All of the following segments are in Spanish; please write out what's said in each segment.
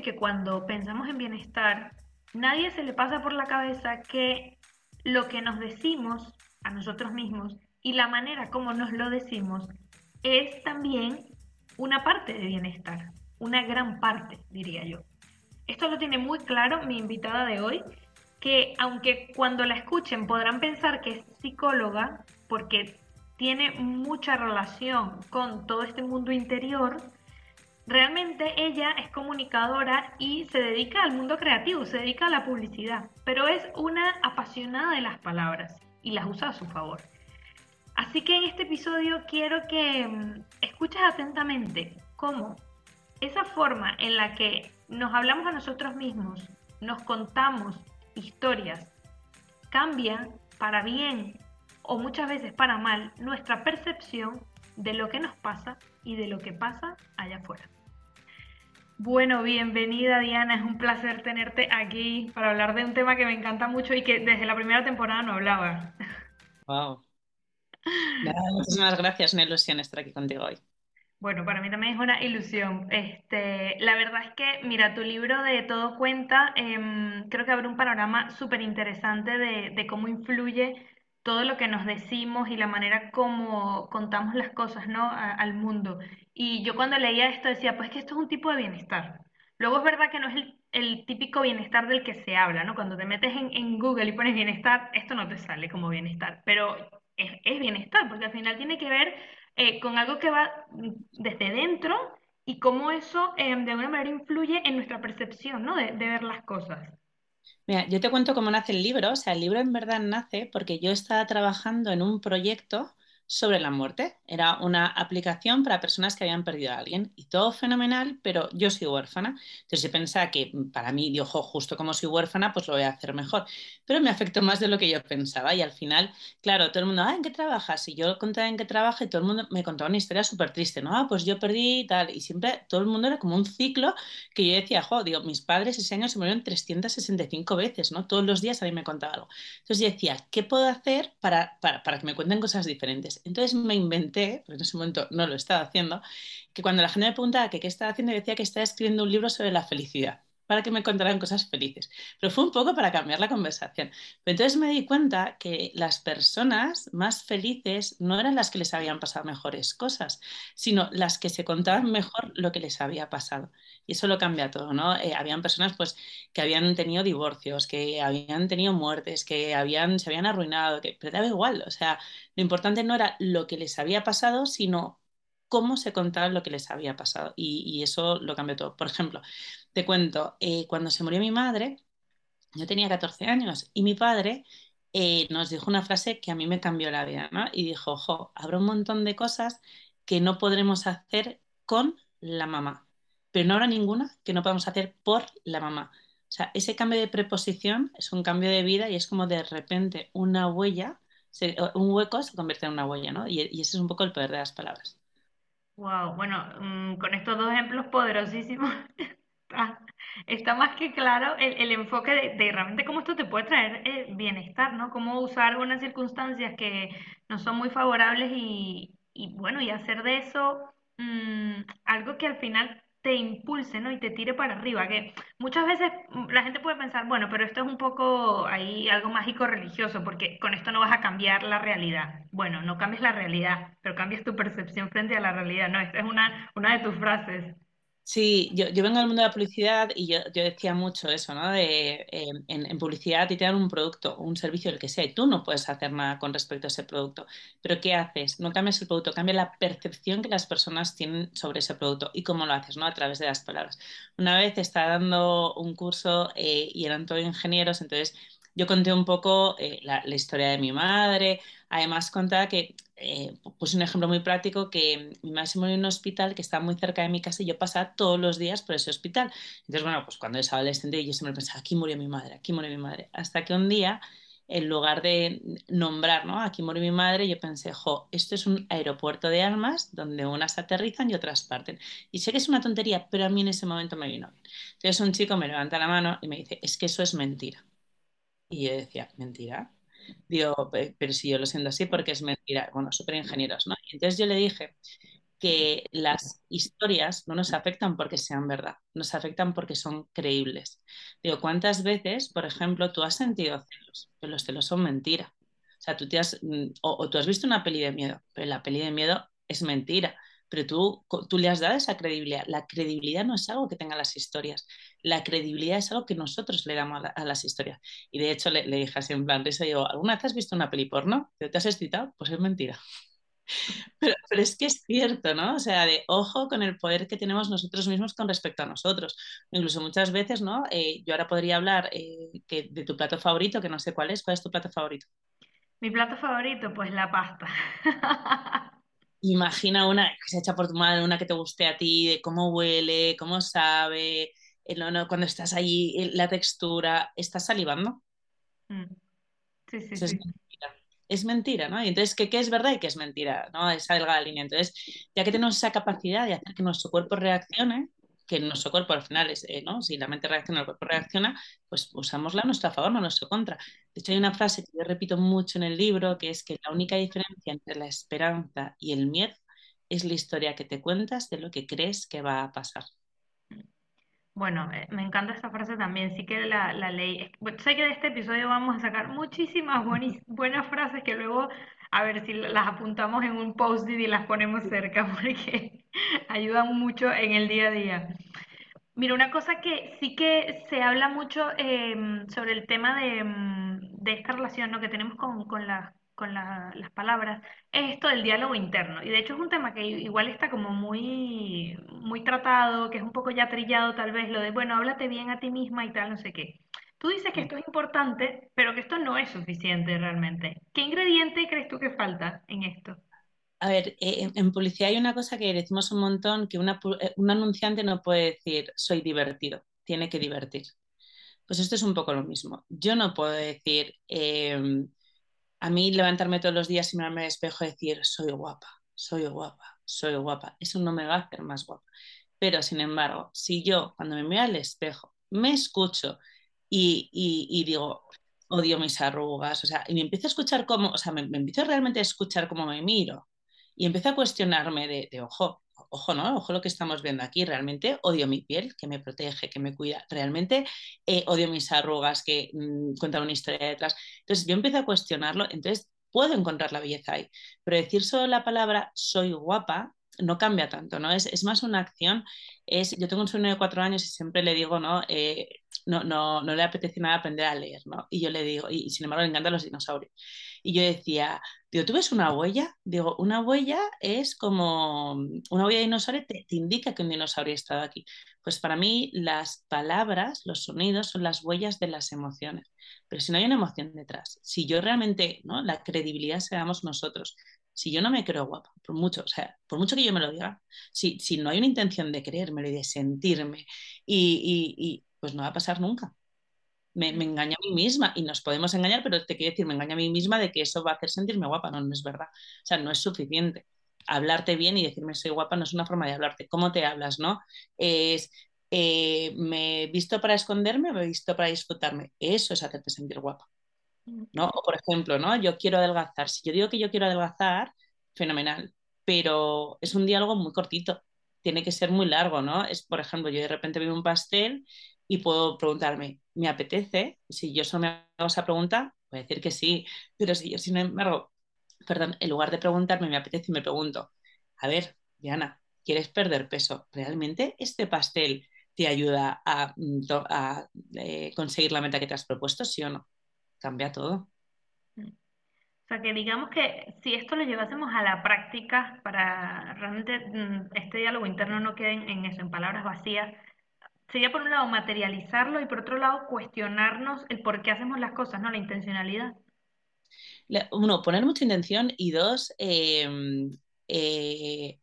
que cuando pensamos en bienestar, nadie se le pasa por la cabeza que lo que nos decimos a nosotros mismos y la manera como nos lo decimos es también una parte de bienestar, una gran parte, diría yo. Esto lo tiene muy claro mi invitada de hoy, que aunque cuando la escuchen podrán pensar que es psicóloga, porque tiene mucha relación con todo este mundo interior, realmente ella es comunicadora y se dedica al mundo creativo, se dedica a la publicidad, pero es una apasionada de las palabras y las usa a su favor. Así que en este episodio quiero que mm, escuches atentamente cómo esa forma en la que nos hablamos a nosotros mismos, nos contamos historias, cambia para bien o muchas veces para mal nuestra percepción de lo que nos pasa y de lo que pasa allá afuera. Bueno, bienvenida Diana, es un placer tenerte aquí para hablar de un tema que me encanta mucho y que desde la primera temporada no hablaba. Wow. muchísimas gracias, una ilusión estar aquí contigo hoy. Bueno, para mí también es una ilusión. Este, la verdad es que, mira, tu libro de Todo Cuenta, em, creo que abre un panorama súper interesante de, de cómo influye todo lo que nos decimos y la manera como contamos las cosas, ¿no? al mundo. Y yo cuando leía esto decía, pues que esto es un tipo de bienestar. Luego es verdad que no es el, típico bienestar del que se habla, ¿no? Cuando te metes en, Google y pones bienestar, esto no te sale como bienestar, pero es, bienestar, porque al final tiene que ver eh, con algo que va desde dentro y cómo eso eh, de alguna manera influye en nuestra percepción, ¿no? de ver las cosas. Mira, yo te cuento cómo nace el libro. O sea, el libro en verdad nace porque yo estaba trabajando en un proyecto sobre la muerte. Era una aplicación para personas que habían perdido a alguien y todo fenomenal, pero yo soy huérfana. Entonces yo pensaba que para mí, dijo, justo como soy huérfana, pues lo voy a hacer mejor. Pero me afectó más de lo que yo pensaba y al final, claro, todo el mundo, ah, ¿en qué trabajas? Y yo contaba en qué trabajo y todo el mundo me contaba una historia súper triste, ¿no? Ah, pues yo perdí y tal. Y siempre todo el mundo era como un ciclo que yo decía, jo, digo, mis padres ese año se murieron 365 veces, ¿no? Todos los días a mí me contaba algo. Entonces yo decía, ¿qué puedo hacer para, para, para que me cuenten cosas diferentes? Entonces me inventé, porque en ese momento no lo estaba haciendo, que cuando la gente me preguntaba que qué estaba haciendo, decía que estaba escribiendo un libro sobre la felicidad para que me contaran cosas felices. Pero fue un poco para cambiar la conversación. Pero entonces me di cuenta que las personas más felices no eran las que les habían pasado mejores cosas, sino las que se contaban mejor lo que les había pasado. Y eso lo cambia todo, ¿no? Eh, habían personas pues, que habían tenido divorcios, que habían tenido muertes, que habían, se habían arruinado, que, pero daba igual. O sea, lo importante no era lo que les había pasado, sino cómo se contaban lo que les había pasado. Y, eso lo cambió todo. Por ejemplo, te cuento, eh, cuando se murió mi madre, yo tenía 14 años y mi padre eh, nos dijo una frase que a mí me cambió la vida, ¿no? Y dijo, ojo, habrá un montón de cosas que no podremos hacer con la mamá, pero no habrá ninguna que no podamos hacer por la mamá. O sea, ese cambio de preposición es un cambio de vida y es como de repente una huella, un hueco se convierte en una huella, ¿no? Y, y ese es un poco el poder de las palabras. Wow, bueno, mm, con estos dos ejemplos poderosísimos está, más que claro el, enfoque de, realmente cómo esto te puede traer eh, bienestar, ¿no? Cómo usar algunas circunstancias que no son muy favorables y, y bueno, y hacer de eso mm, algo que al final te impulse, ¿no? Y te tire para arriba, que muchas veces mm, la gente puede pensar, bueno, pero esto es un poco ahí algo mágico religioso, porque con esto no vas a cambiar la realidad. Bueno, no cambias la realidad, pero cambias tu percepción frente a la realidad, ¿no? Esta es una, una de tus frases. Sí, yo, yo, vengo del mundo de la publicidad y yo, yo decía mucho eso, ¿no? De, eh, en, en, publicidad te dan un producto, un servicio, el que sea, y tú no puedes hacer nada con respecto a ese producto. Pero ¿qué haces? No cambias el producto, cambia la percepción que las personas tienen sobre ese producto y cómo lo haces, ¿no? A través de las palabras. Una vez estaba dando un curso eh, y eran todos ingenieros, entonces yo conté un poco eh, la, historia de mi madre, además contaba que eh, puse un ejemplo muy práctico que mi madre se murió en un hospital que estaba muy cerca de mi casa y yo pasaba todos los días por ese hospital. Entonces, bueno, pues cuando era adolescente yo siempre pensaba, aquí murió mi madre, aquí murió mi madre. Hasta que un día, en lugar de nombrar, ¿no? Aquí murió mi madre, yo pensé, jo, esto es un aeropuerto de almas donde unas aterrizan y otras parten. Y sé que es una tontería, pero a mí en ese momento me vino bien. Entonces un chico me levanta la mano y me dice, es que eso es mentira. Y yo decía, ¿mentira? Digo, pero si yo lo siento así porque es mentira. Bueno, súper ingenieros, ¿no? Y entonces yo le dije, que las historias no nos afectan porque sean verdad, nos afectan porque son creíbles. Digo, ¿cuántas veces, por ejemplo, tú has sentido celos? Pero los celos son mentira. O sea, tú te has, mm, o, tú has visto una peli de miedo, pero la peli de miedo es mentira. Pero tú, tú le has dado esa credibilidad. La credibilidad no es algo que tengan las historias. La credibilidad es algo que nosotros le damos a, las historias. Y de hecho le, le dije así en plan, risa, digo, ¿alguna vez has visto una peli porno? ¿Te has excitado? Pues es mentira. Pero, es que es cierto, ¿no? O sea, de ojo con el poder que tenemos nosotros mismos con respecto a nosotros. Incluso muchas veces, ¿no? Eh, yo ahora podría hablar eh, que de tu plato favorito, que no sé cuál es. ¿Cuál es tu plato favorito? Mi plato favorito, pues la pasta. Imagina una que se echa por tu madre, una que te guste a ti, de cómo huele, cómo sabe, cuando estás ahí, la textura, ¿estás salivando? Mm. Sí, sí, sí es mentira, ¿no? Y entonces, ¿qué, es verdad y qué es mentira? ¿no? Esa delgada línea. Entonces, ya que tenemos esa capacidad de hacer que nuestro cuerpo reaccione, que nuestro cuerpo al final es, eh, ¿no? Si la mente reacciona, el cuerpo reacciona, pues usámosla a nuestra favor, no a nuestro contra. De hecho, hay una frase que yo repito mucho en el libro, que es que la única diferencia entre la esperanza y el miedo es la historia que te cuentas de lo que crees que va a pasar. Bueno, eh, me encanta esta frase también, sí que la, la ley, sé que de este episodio vamos a sacar muchísimas buenas frases que luego, a ver si las apuntamos en un post-it y las ponemos cerca, porque ayudan mucho en el día a día. Mira, una cosa que sí que se habla mucho em, sobre el tema de, mm, de, esta relación ¿no? que tenemos con las palabras, es esto del diálogo interno. Y de hecho es un tema que igual está como muy, muy tratado, que es un poco ya trillado tal vez, lo de, bueno, háblate bien a ti misma y tal, no sé qué. Tú dices que esto es importante, pero que esto no es suficiente realmente. ¿Qué ingrediente crees tú que falta en esto? A ver, eh, en, publicidad hay una cosa que decimos un montón, que una, eh, un anunciante no puede decir soy divertido, tiene que divertir. Pues esto es un poco lo mismo. Yo no puedo decir... Em, a mí levantarme todos los días y mirarme al espejo y decir, soy guapa, soy guapa, soy guapa, eso no me va a hacer más guapa. Pero, sin embargo, si yo cuando me miro al espejo me escucho y, digo, odio mis arrugas, o sea, y me empiezo a escuchar cómo, o sea, me, empiezo realmente a escuchar cómo me miro y empiezo a cuestionarme de, ojo, ojo, ¿no? Ojo lo que estamos viendo aquí. Realmente odio mi piel, que me protege, que me cuida. Realmente eh, odio mis arrugas, que mm, cuentan una historia detrás. Entonces yo empiezo a cuestionarlo, entonces puedo encontrar la belleza ahí. Pero decir solo la palabra soy guapa no cambia tanto, ¿no? Es, es más una acción. Es, yo tengo un sueño de cuatro años y siempre le digo, ¿no? Eh, no, no, no le apetece nada aprender a leer, ¿no? Y yo le digo, y, sin embargo le encantan los dinosaurios. Y yo decía, Digo, ¿tú ves una huella? Digo, una huella es como una huella de dinosaurio, te, te, indica que un dinosaurio ha estado aquí. Pues para mí las palabras, los sonidos son las huellas de las emociones. Pero si no hay una emoción detrás, si yo realmente, ¿no? La credibilidad seamos nosotros. Si yo no me creo guapa, por mucho, o sea, por mucho que yo me lo diga, si, si no hay una intención de creérmelo y de sentirme, y, y pues no va a pasar nunca me, engaño a mí misma y nos podemos engañar, pero te quiero decir, me engaño a mí misma de que eso va a hacer sentirme guapa, no, no es verdad. O sea, no es suficiente. Hablarte bien y decirme soy guapa no es una forma de hablarte. ¿Cómo te hablas, no? Es, eh, ¿me he visto para esconderme o me he visto para disfrutarme? Eso es hacerte sentir guapa. ¿no? O por ejemplo, ¿no? Yo quiero adelgazar. Si yo digo que yo quiero adelgazar, fenomenal, pero es un diálogo muy cortito. Tiene que ser muy largo, ¿no? Es, por ejemplo, yo de repente veo un pastel y puedo preguntarme, ¿me apetece? Si yo solo me hago esa pregunta, a decir que sí, pero si yo, sin embargo, perdón, en lugar de preguntarme, ¿me apetece? Me pregunto, a ver, Diana, ¿quieres perder peso? ¿Realmente este pastel te ayuda a, eh, conseguir la meta que te has propuesto, sí o no? Cambia todo. O sea, que digamos que si esto lo llevásemos a la práctica para realmente mm, este diálogo interno no quede en eso, en palabras vacías, sería por un lado materializarlo y por otro lado cuestionarnos el por qué hacemos las cosas, ¿no? La intencionalidad. Uno, poner mucha intención y dos, em, eh,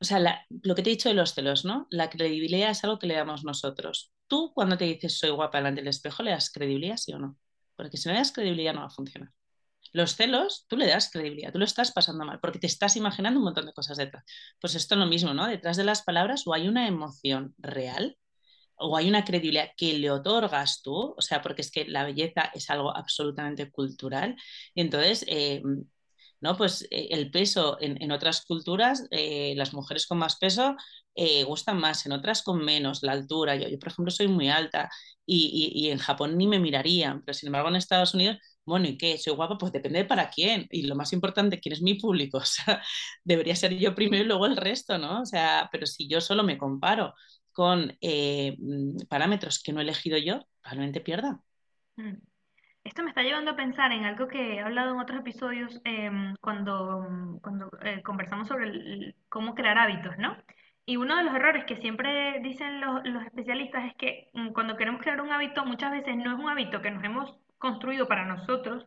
o sea, lo que te he dicho de los celos, ¿no? La credibilidad es algo que le damos nosotros. Tú cuando te dices soy guapa delante del espejo, ¿le das credibilidad, sí o no? Porque si no le das credibilidad no va a funcionar. Los celos, tú le das credibilidad, tú lo estás pasando mal, porque te estás imaginando un montón de cosas detrás. Pues esto es lo mismo, ¿no? Detrás de las palabras o hay una emoción real o hay una credibilidad que le otorgas tú, o sea, porque es que la belleza es algo absolutamente cultural. Entonces, eh, ¿no? Pues eh, el peso en, otras culturas, eh, las mujeres con más peso gustan más, en otras con menos, la altura. Yo, yo por ejemplo, soy muy alta y, y, en Japón ni me mirarían, pero sin embargo en Estados Unidos, bueno, ¿y qué? ¿Soy guapa? Pues depende de para quién. Y lo más importante, ¿quién es mi público? O sea, debería ser yo primero y luego el resto, ¿no? O sea, pero si yo solo me comparo con mm, parámetros que no he elegido yo, realmente pierda. Mm. Esto me está llevando a pensar en algo que he hablado en otros episodios em, cuando, cuando eh, conversamos sobre cómo crear hábitos, ¿no? Y uno de los errores que siempre dicen los, los especialistas es que mm, cuando queremos crear un hábito, muchas veces no es un hábito que nos hemos construido para nosotros,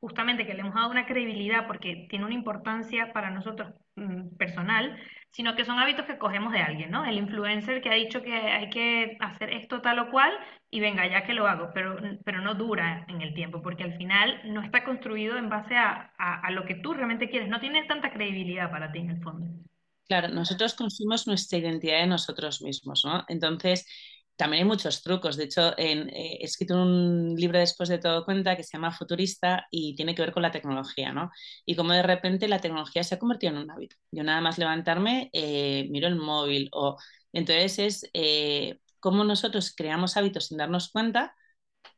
justamente que le hemos dado una credibilidad porque tiene una importancia para nosotros mm, personal, sino que son hábitos que cogemos de alguien, ¿no? El influencer que ha dicho que hay que hacer esto tal o cual y venga, ya que lo hago, pero, pero no dura en el tiempo, porque al final no está construido en base a, a, lo que tú realmente quieres, no tiene tanta credibilidad para ti en el fondo. Claro, nosotros consumimos nuestra identidad de nosotros mismos, ¿no? Entonces, también hay muchos trucos. De hecho, en, eh, he escrito un libro después de todo cuenta que se llama Futurista y tiene que ver con la tecnología, ¿no? Y como de repente la tecnología se ha convertido en un hábito. Yo nada más levantarme, eh, miro el móvil o... Entonces es eh, cómo nosotros creamos hábitos sin darnos cuenta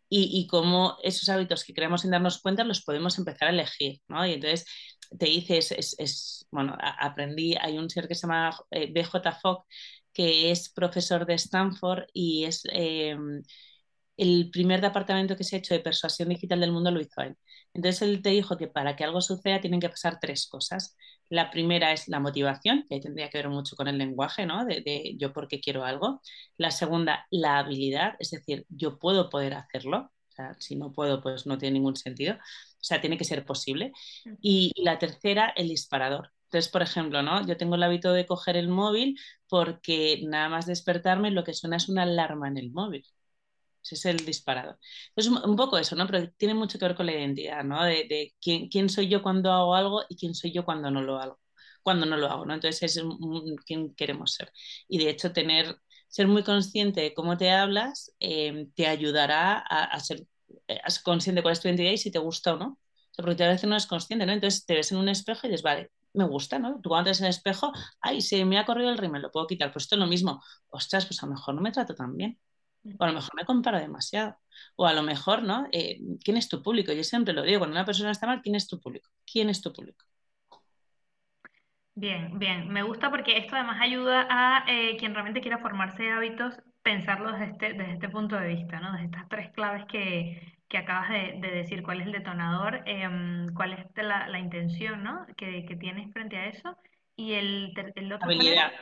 y, y, cómo esos hábitos que creamos sin darnos cuenta los podemos empezar a elegir, ¿no? Y entonces te dices, es, es, bueno, aprendí, hay un ser que se llama BJ Fogg que es profesor de Stanford y es eh, el primer departamento que se ha hecho de persuasión digital del mundo lo hizo él. Entonces él te dijo que para que algo suceda tienen que pasar tres cosas. La primera es la motivación, que ahí tendría que ver mucho con el lenguaje, ¿no? De, de yo por qué quiero algo. La segunda, la habilidad, es decir, yo puedo poder hacerlo. O sea, si no puedo, pues no tiene ningún sentido. O sea, tiene que ser posible. Y la tercera, el disparador. Entonces, por ejemplo, ¿no? Yo tengo el hábito de coger el móvil porque nada más despertarme lo que suena es una alarma en el móvil. Ese es el disparador. Es un poco eso, ¿no? Pero tiene mucho que ver con la identidad, ¿no? De, quién, quién, soy yo cuando hago algo y quién soy yo cuando no lo hago. Cuando no lo hago, ¿no? Entonces es quién queremos ser. Y de hecho, tener, ser muy consciente de cómo te hablas eh, te ayudará a, ser, eh, a, ser, consciente de cuál es tu identidad y si te gusta o no. Porque a veces no es consciente, ¿no? Entonces te ves en un espejo y dices, vale, me gusta, ¿no? Tú cuando te en el espejo, ay, se me ha corrido el rímel, lo puedo quitar. Pues esto es lo mismo. Ostras, pues a lo mejor no me trato tan bien. O a lo mejor me comparo demasiado. O a lo mejor, ¿no? Eh, ¿Quién es tu público? Yo siempre lo digo, cuando una persona está mal, ¿quién es tu público? ¿Quién es tu público? Bien, bien. Me gusta porque esto además ayuda a eh, quien realmente quiera formarse hábitos, pensarlo desde este, desde este punto de vista, ¿no? Desde estas tres claves que, que acabas de, decir, cuál es el detonador, em, cuál es la, intención ¿no? que, tienes frente a eso. Y el, el otro... Habilidad.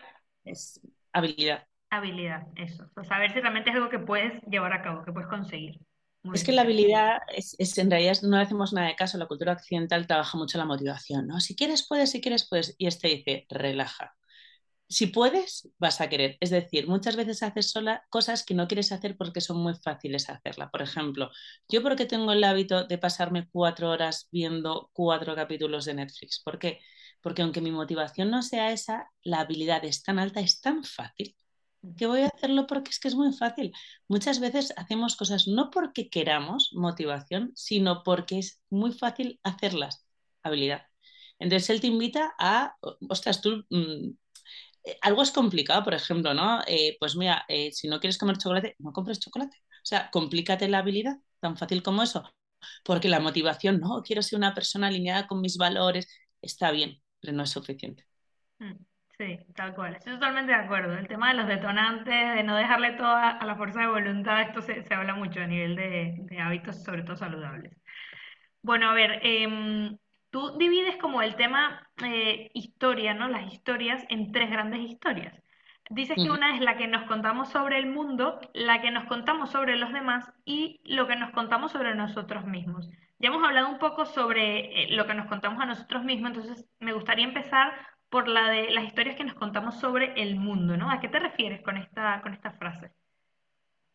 Es habilidad. Habilidad, eso. saber si realmente es algo que puedes llevar a cabo, que puedes conseguir. es que la habilidad es, es, en realidad no hacemos nada de caso. La cultura occidental trabaja mucho la motivación, ¿no? Si quieres, puedes, si quieres, puedes. Y este dice, relaja si puedes, vas a querer. Es decir, muchas veces haces sola cosas que no quieres hacer porque son muy fáciles hacerla. Por ejemplo, yo porque tengo el hábito de pasarme cuatro horas viendo cuatro capítulos de Netflix. ¿Por qué? Porque aunque mi motivación no sea esa, la habilidad es tan alta, es tan fácil que voy a hacerlo porque es que es muy fácil. Muchas veces hacemos cosas no porque queramos motivación, sino porque es muy fácil hacerlas. Habilidad. Entonces él te invita a, ostras, tú mm, algo es complicado, por ejemplo, ¿no? Eh, pues mira, eh, si no quieres comer chocolate, no compres chocolate. O sea, complícate la habilidad, tan fácil como eso. Porque la motivación, no, quiero ser una persona alineada con mis valores, está bien, pero no es suficiente. Mm, sí, tal cual. Estoy totalmente de acuerdo. El tema de los detonantes, de no dejarle todo a la fuerza de voluntad, esto se, habla mucho a nivel de, de, hábitos, sobre todo saludables. Bueno, a ver, eh, Tú divides como el tema eh, historia, ¿no? Las historias en tres grandes historias. Dices que una es la que nos contamos sobre el mundo, la que nos contamos sobre los demás y lo que nos contamos sobre nosotros mismos. Ya hemos hablado un poco sobre eh, lo que nos contamos a nosotros mismos, entonces me gustaría empezar por la de las historias que nos contamos sobre el mundo, ¿no? ¿A qué te refieres con esta, con esta frase?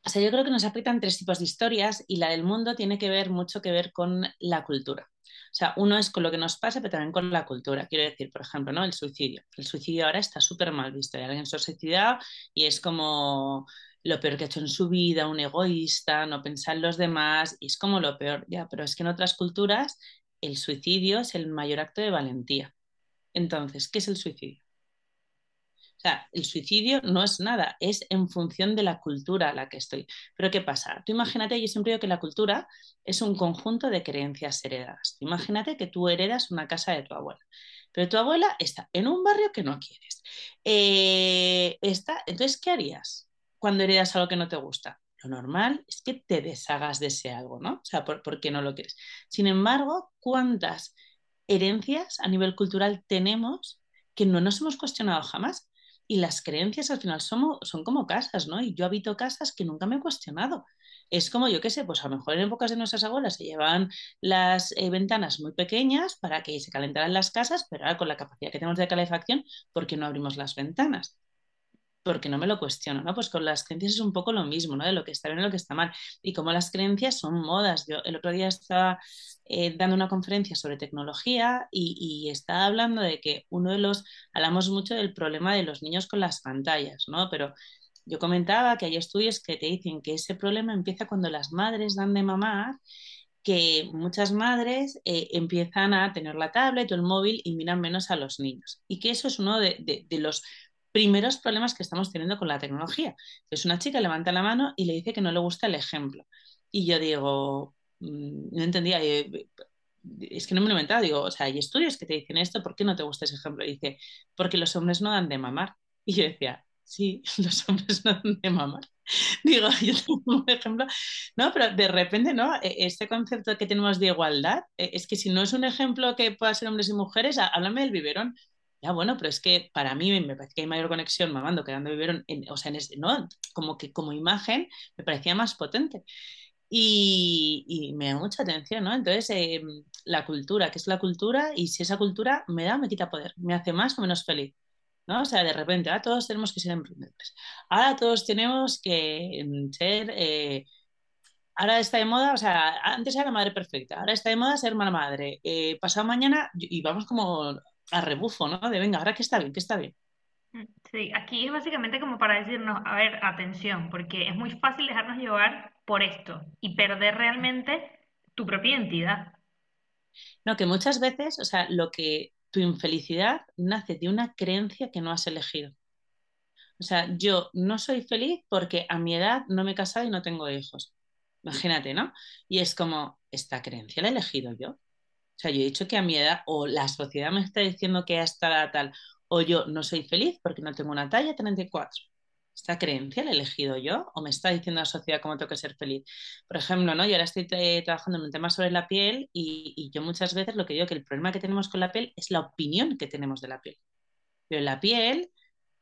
O sea, yo creo que nos aprietan tres tipos de historias y la del mundo tiene que ver mucho que ver con la cultura. O sea, uno es con lo que nos pasa, pero también con la cultura. Quiero decir, por ejemplo, ¿no? El suicidio. El suicidio ahora está súper mal visto. Alguien se ha suicidado y es como lo peor que ha hecho en su vida, un egoísta, no pensar en los demás, y es como lo peor, ya, pero es que en otras culturas el suicidio es el mayor acto de valentía. Entonces, ¿qué es el suicidio? O sea, el suicidio no es nada, es en función de la cultura a la que estoy. Pero ¿qué pasa? Tú imagínate, yo siempre digo que la cultura es un conjunto de creencias heredadas. Imagínate que tú heredas una casa de tu abuela, pero tu abuela está en un barrio que no quieres. Eh, está, entonces, ¿qué harías cuando heredas algo que no te gusta? Lo normal es que te deshagas de ese algo, ¿no? O sea, ¿por, ¿por qué no lo quieres? Sin embargo, ¿cuántas herencias a nivel cultural tenemos que no nos hemos cuestionado jamás? Y las creencias al final son, como casas, ¿no? Y yo habito casas que nunca me he cuestionado. Es como, yo qué sé, pues a lo mejor en épocas de nuestras abuelas se llevaban las eh, ventanas muy pequeñas para que se calentaran las casas, pero ahora con la capacidad que tenemos de calefacción, ¿por qué no abrimos las ventanas? Porque no me lo cuestiono, ¿no? Pues con las creencias es un poco lo mismo, ¿no? De lo que está bien y lo que está mal. Y como las creencias son modas. Yo el otro día estaba eh, dando una conferencia sobre tecnología y, y, estaba hablando de que uno de los, hablamos mucho del problema de los niños con las pantallas, ¿no? Pero yo comentaba que hay estudios que te dicen que ese problema empieza cuando las madres dan de mamar que muchas madres eh, empiezan a tener la tablet o el móvil y miran menos a los niños. Y que eso es uno de, de, de los primeros problemas que estamos teniendo con la tecnología. Entonces una chica levanta la mano y le dice que no le gusta el ejemplo. Y yo digo, mm, no entendía, eh, es que no me lo he inventado, digo, o sea, hay estudios que te dicen esto, ¿por qué no te gusta ese ejemplo? Y dice, porque los hombres no dan de mamar. Y yo decía, sí, los hombres no dan de mamar. Digo, yo tengo un ejemplo. No, pero de repente, ¿no? E, este concepto que tenemos de igualdad, e, es que si no es un ejemplo que pueda ser hombres y mujeres, háblame del biberón. Ya, bueno, pero es que para mí me parece que hay mayor conexión mamando que dando vivieron, en, o sea, en este, ¿no? Como que como imagen me parecía más potente. Y, y me da mucha atención, ¿no? Entonces, eh, la cultura, ¿qué es la cultura? Y si esa cultura me da me quita poder, me hace más o menos feliz, ¿no? O sea, de repente, ahora todos tenemos que ser emprendedores, ahora todos tenemos que mm, ser... Eh, ahora está de moda, o sea, antes era la madre perfecta, ahora está de moda ser mala madre. Eh, pasado mañana, y vamos como a rebufo, ¿no? De venga, ahora que está bien, que está bien. Mm, sí, aquí es básicamente como para decirnos, a ver, atención, porque es muy fácil dejarnos llevar por esto y perder realmente tu propia identidad. No, que muchas veces, o sea, lo que tu infelicidad nace de una creencia que no has elegido. O sea, yo no soy feliz porque a mi edad no me he casado y no tengo hijos. Imagínate, ¿no? Y es como, esta creencia la he elegido yo. O sea, yo he dicho que a mi edad, o la sociedad me está diciendo que hasta tal, o yo no soy feliz porque no tengo una talla 34. ¿Esta creencia la he elegido yo? ¿O me está diciendo la sociedad cómo tengo que ser feliz? Por ejemplo, ¿no? Yo ahora estoy eh, trabajando en un tema sobre la piel y, y, yo muchas veces lo que digo que el problema que tenemos con la piel es la opinión que tenemos de la piel. Pero la piel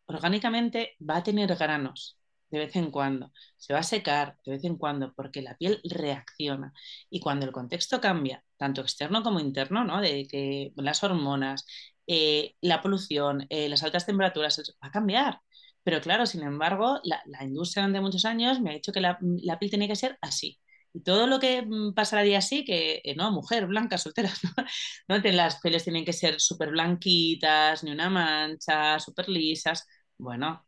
orgánicamente va a tener granos, de vez en cuando, se va a secar de vez en cuando porque la piel reacciona y cuando el contexto cambia, tanto externo como interno, ¿no? de que las hormonas, eh, la polución, eh, las altas temperaturas, va a cambiar. Pero claro, sin embargo, la, industria durante muchos años me ha dicho que la, la, piel tenía que ser así. Y todo lo que mm, pasaría así, que eh, no, mujer, blanca, soltera, ¿no? ¿no? Las pieles tienen que ser súper blanquitas, ni una mancha, súper lisas. Bueno,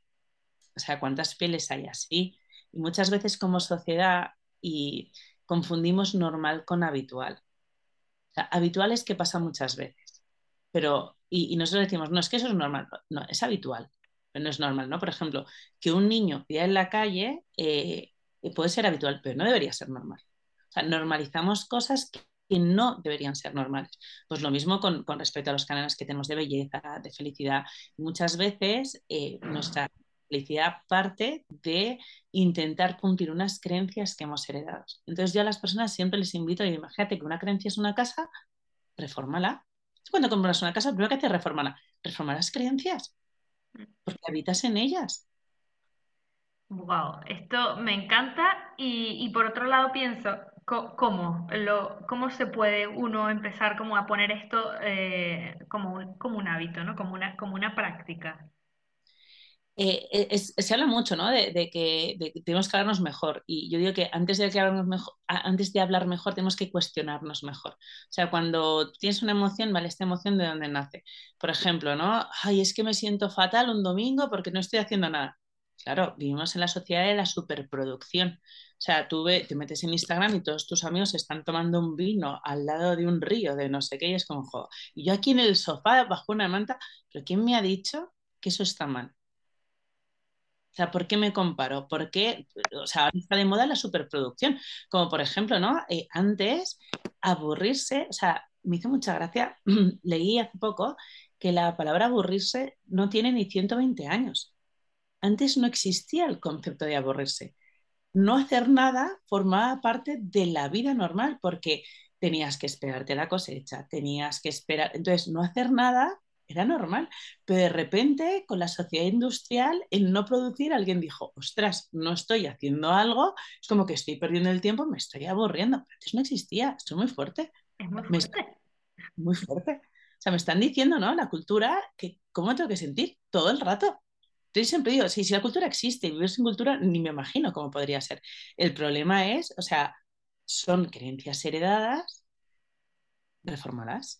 o sea, ¿cuántas pieles hay así? Y muchas veces como sociedad y confundimos normal con habitual. O sea, habitual es que pasa muchas veces, pero y, nosotros decimos, no, es que eso es normal, no, es habitual, pero no es normal, ¿no? Por ejemplo, que un niño pida en la calle eh, puede ser habitual, pero no debería ser normal. O sea, normalizamos cosas que, no deberían ser normales. Pues lo mismo con, con, respecto a los canales que tenemos de belleza, de felicidad. Muchas veces eh, nuestra felicidad parte de intentar cumplir unas creencias que hemos heredado. Entonces yo a las personas siempre les invito a imagínate que una creencia es una casa, reformala. Cuando compras una casa, primero que haces es reformarla. Reformar las creencias, porque habitas en ellas. Wow, esto me encanta y, y por otro lado pienso, ¿cómo, ¿cómo se puede uno empezar como a poner esto eh, como, un, como un hábito, ¿no? como, una, como una práctica? Eh, es, se habla mucho ¿no? de, que, tenemos que hablarnos mejor y yo digo que antes de, que mejor, antes de hablar mejor tenemos que cuestionarnos mejor. O sea, cuando tienes una emoción, ¿vale? ¿Esta emoción de dónde nace? Por ejemplo, ¿no? Ay, es que me siento fatal un domingo porque no estoy haciendo nada. Claro, vivimos en la sociedad de la superproducción. O sea, tú te metes en Instagram y todos tus amigos están tomando un vino al lado de un río de no sé qué y es como, jo, y yo aquí en el sofá bajo una manta, pero ¿quién me ha dicho que eso está mal? O sea, ¿por qué me comparo? ¿Por qué? O sea, está de moda la superproducción. Como por ejemplo, ¿no? Eh, antes, aburrirse, o sea, me hizo mucha gracia, leí hace poco que la palabra aburrirse no tiene ni 120 años. Antes no existía el concepto de aburrirse. No hacer nada formaba parte de la vida normal porque tenías que esperarte la cosecha, tenías que esperar. Entonces, no hacer nada era normal, pero de repente con la sociedad industrial, el no producir, alguien dijo, ostras, no estoy haciendo algo, es como que estoy perdiendo el tiempo, me estoy aburriendo. Antes no existía, esto es muy fuerte. Es muy fuerte. muy fuerte. O sea, me están diciendo, ¿no? La cultura, que cómo tengo que sentir todo el rato. Yo siempre digo, si, si la cultura existe y vivir sin cultura, ni me imagino cómo podría ser. El problema es, o sea, son creencias heredadas, reformadas.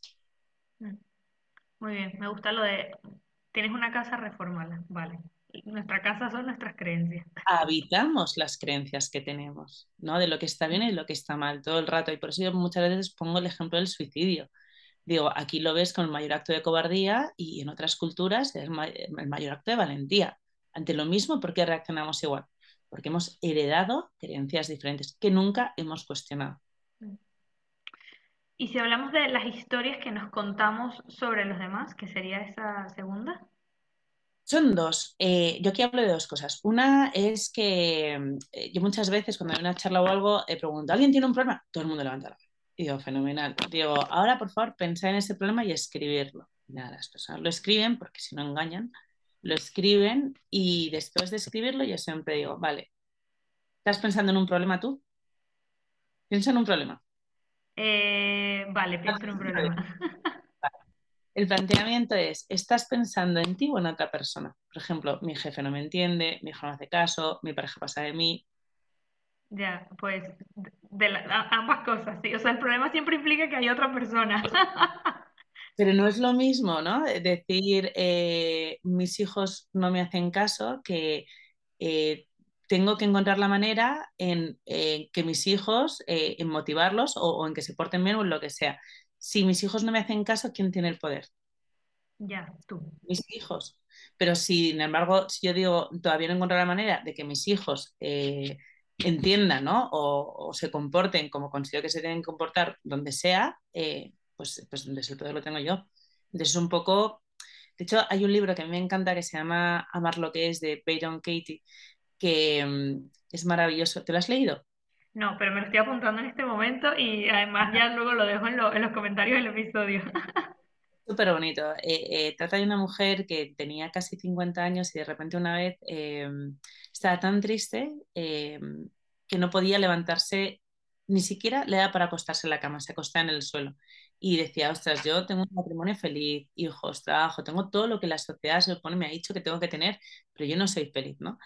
Muy bien, me gusta lo de, tienes una casa, reformala, vale. Nuestra casa son nuestras creencias. Habitamos las creencias que tenemos, ¿no? De lo que está bien y lo que está mal todo el rato. Y por eso yo muchas veces pongo el ejemplo del suicidio. Digo, aquí lo ves con el mayor acto de cobardía y en otras culturas es el mayor acto de valentía. Ante lo mismo, ¿por qué reaccionamos igual? Porque hemos heredado creencias diferentes que nunca hemos cuestionado. Y si hablamos de las historias que nos contamos sobre los demás, ¿qué sería esa segunda? Son dos. Eh, yo aquí hablo de dos cosas. Una es que eh, yo muchas veces cuando hay una charla o algo, eh, pregunto, ¿alguien tiene un problema? Todo el mundo levanta la mano. Y digo, fenomenal. Digo, ahora por favor pensad en ese problema y escribirlo. Nada, las personas lo escriben porque si no engañan, lo escriben y después de escribirlo yo siempre digo, vale, ¿estás pensando en un problema tú? Piensa en un problema. Eh, vale, piensa en un problema. El planteamiento es, ¿estás pensando en ti o en otra persona? Por ejemplo, mi jefe no me entiende, mi hijo no hace caso, mi pareja pasa de mí, ya, pues de ambas cosas, sí. O sea, el problema siempre implica que hay otra persona. Pero no es lo mismo, ¿no? Decir, eh, mis hijos no me hacen caso, que eh, tengo que encontrar la manera en, que mis hijos, eh, en motivarlos o, en que se porten bien o en lo que sea. Si mis hijos no me hacen caso, ¿quién tiene el poder? Ya, tú. Mis hijos. Pero sin embargo, si yo digo, todavía no encuentro la manera de que mis hijos entiendan ¿no? o, se comporten como considero que se tienen que comportar donde sea, eh, pues, pues donde el poder lo tengo yo. Entonces es un poco... De hecho, hay un libro que a mí me encanta que se llama Amar lo que es de Byron Katie, que mm, es maravilloso. ¿Te lo has leído? No, pero me lo estoy apuntando en este momento y además ya luego lo dejo en, los comentarios del episodio. Súper bonito. Eh, eh, trata de una mujer que tenía casi 50 años y de repente una vez estaba tan triste eh, que no podía levantarse, ni siquiera le da para acostarse en la cama, se acostaba en el suelo. Y decía, ostras, yo tengo un matrimonio feliz, hijos, trabajo, tengo todo lo que la sociedad se supone me ha dicho que tengo que tener, pero yo no soy feliz, ¿no?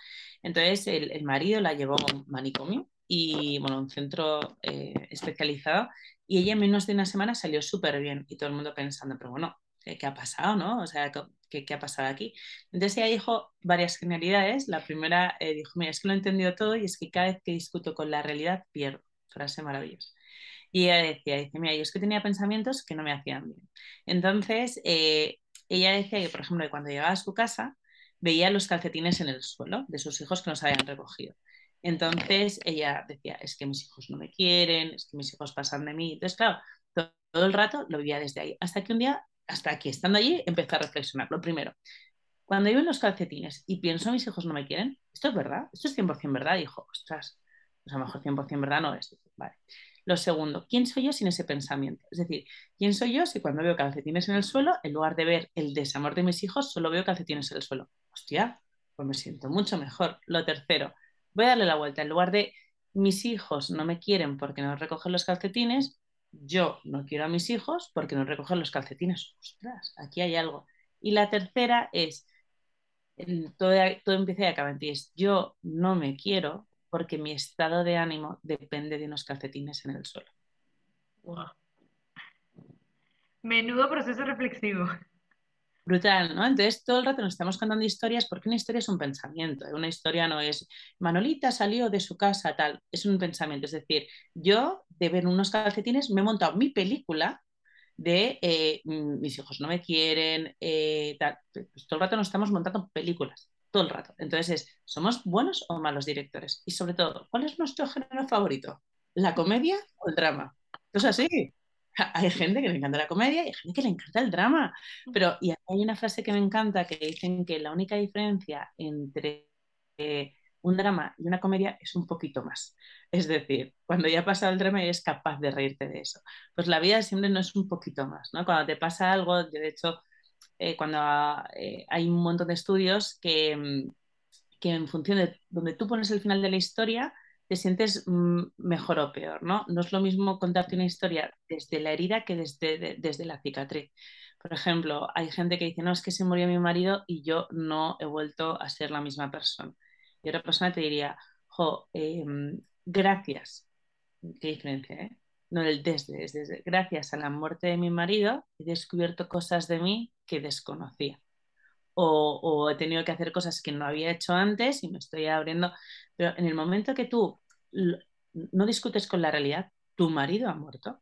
Entonces el, marido la llevó a un manicomio y, bueno, un centro eh, especializado y ella en menos de una semana salió súper bien y todo el mundo pensando, pero bueno, ¿qué, ha pasado, no? O sea, ¿qué, ¿qué, ha pasado aquí? Entonces ella dijo varias genialidades. La primera eh, dijo, mira, es que lo he entendido todo y es que cada vez que discuto con la realidad pierdo. Frase maravillosa. Y ella decía, dice, mira, yo es que tenía pensamientos que no me hacían bien. Entonces, eh, ella decía que, por ejemplo, cuando llegaba a su casa, veía los calcetines en el suelo de sus hijos que no se habían recogido. Entonces ella decía, es que mis hijos no me quieren, es que mis hijos pasan de mí. Entonces, claro, todo el rato lo vivía desde ahí. Hasta que un día hasta aquí, estando allí, empecé a reflexionar. Lo primero, cuando iba en los calcetines y pienso mis hijos no me quieren, ¿esto es verdad? ¿Esto es 100% verdad? dijo, ostras, pues a lo mejor 100% verdad no es. Lo segundo, ¿quién soy yo sin ese pensamiento? Es decir, ¿quién soy yo si cuando veo calcetines en el suelo, en lugar de ver el desamor de mis hijos, solo veo calcetines en el suelo? Hostia, pues me siento mucho mejor. Lo tercero, voy a darle la vuelta. En lugar de mis hijos no me quieren porque no recogen los calcetines, yo no quiero a mis hijos porque no recogen los calcetines. Ostras, aquí hay algo. Y la tercera es, todo, todo empieza y acaba en ti, es yo no me quiero porque mi estado de ánimo depende de unos calcetines en el suelo. Menudo proceso reflexivo. Brutal, ¿no? Entonces todo el rato nos estamos contando historias porque una historia es un pensamiento. ¿eh? Una historia no es Manolita salió de su casa, tal. Es un pensamiento. Es decir, yo de ver unos calcetines me he montado mi película de eh, mis hijos no me quieren, eh, tal. Pues todo el rato nos estamos montando películas. Todo el rato. Entonces es, ¿somos buenos o malos directores? Y sobre todo, ¿cuál es nuestro género favorito? ¿La comedia o el drama? Entonces así. Hay gente que le encanta la comedia y hay gente que le encanta el drama. Pero y hay una frase que me encanta que dicen que la única diferencia entre eh, un drama y una comedia es un poquito más. Es decir, cuando ya ha pasado el drama eres capaz de reírte de eso. Pues la vida siempre no es un poquito más, ¿no? Cuando te pasa algo, yo de hecho, eh, cuando eh, hay un montón de estudios que, mm, que en función de donde tú pones el final de la historia, te sientes mm, mejor o peor, ¿no? No es lo mismo contarte una historia desde la herida que desde, desde la cicatriz. Por ejemplo, hay gente que dice, no, es que se murió mi marido y yo no he vuelto a ser la misma persona. Y otra persona te diría, jo, em, gracias. Qué diferencia, ¿eh? No el desde, es desde. Gracias a la muerte de mi marido he descubierto cosas de mí que desconocía. O, o, he tenido que hacer cosas que no había hecho antes y me estoy abriendo. Pero en el momento que tú no discutes con la realidad, tu marido ha muerto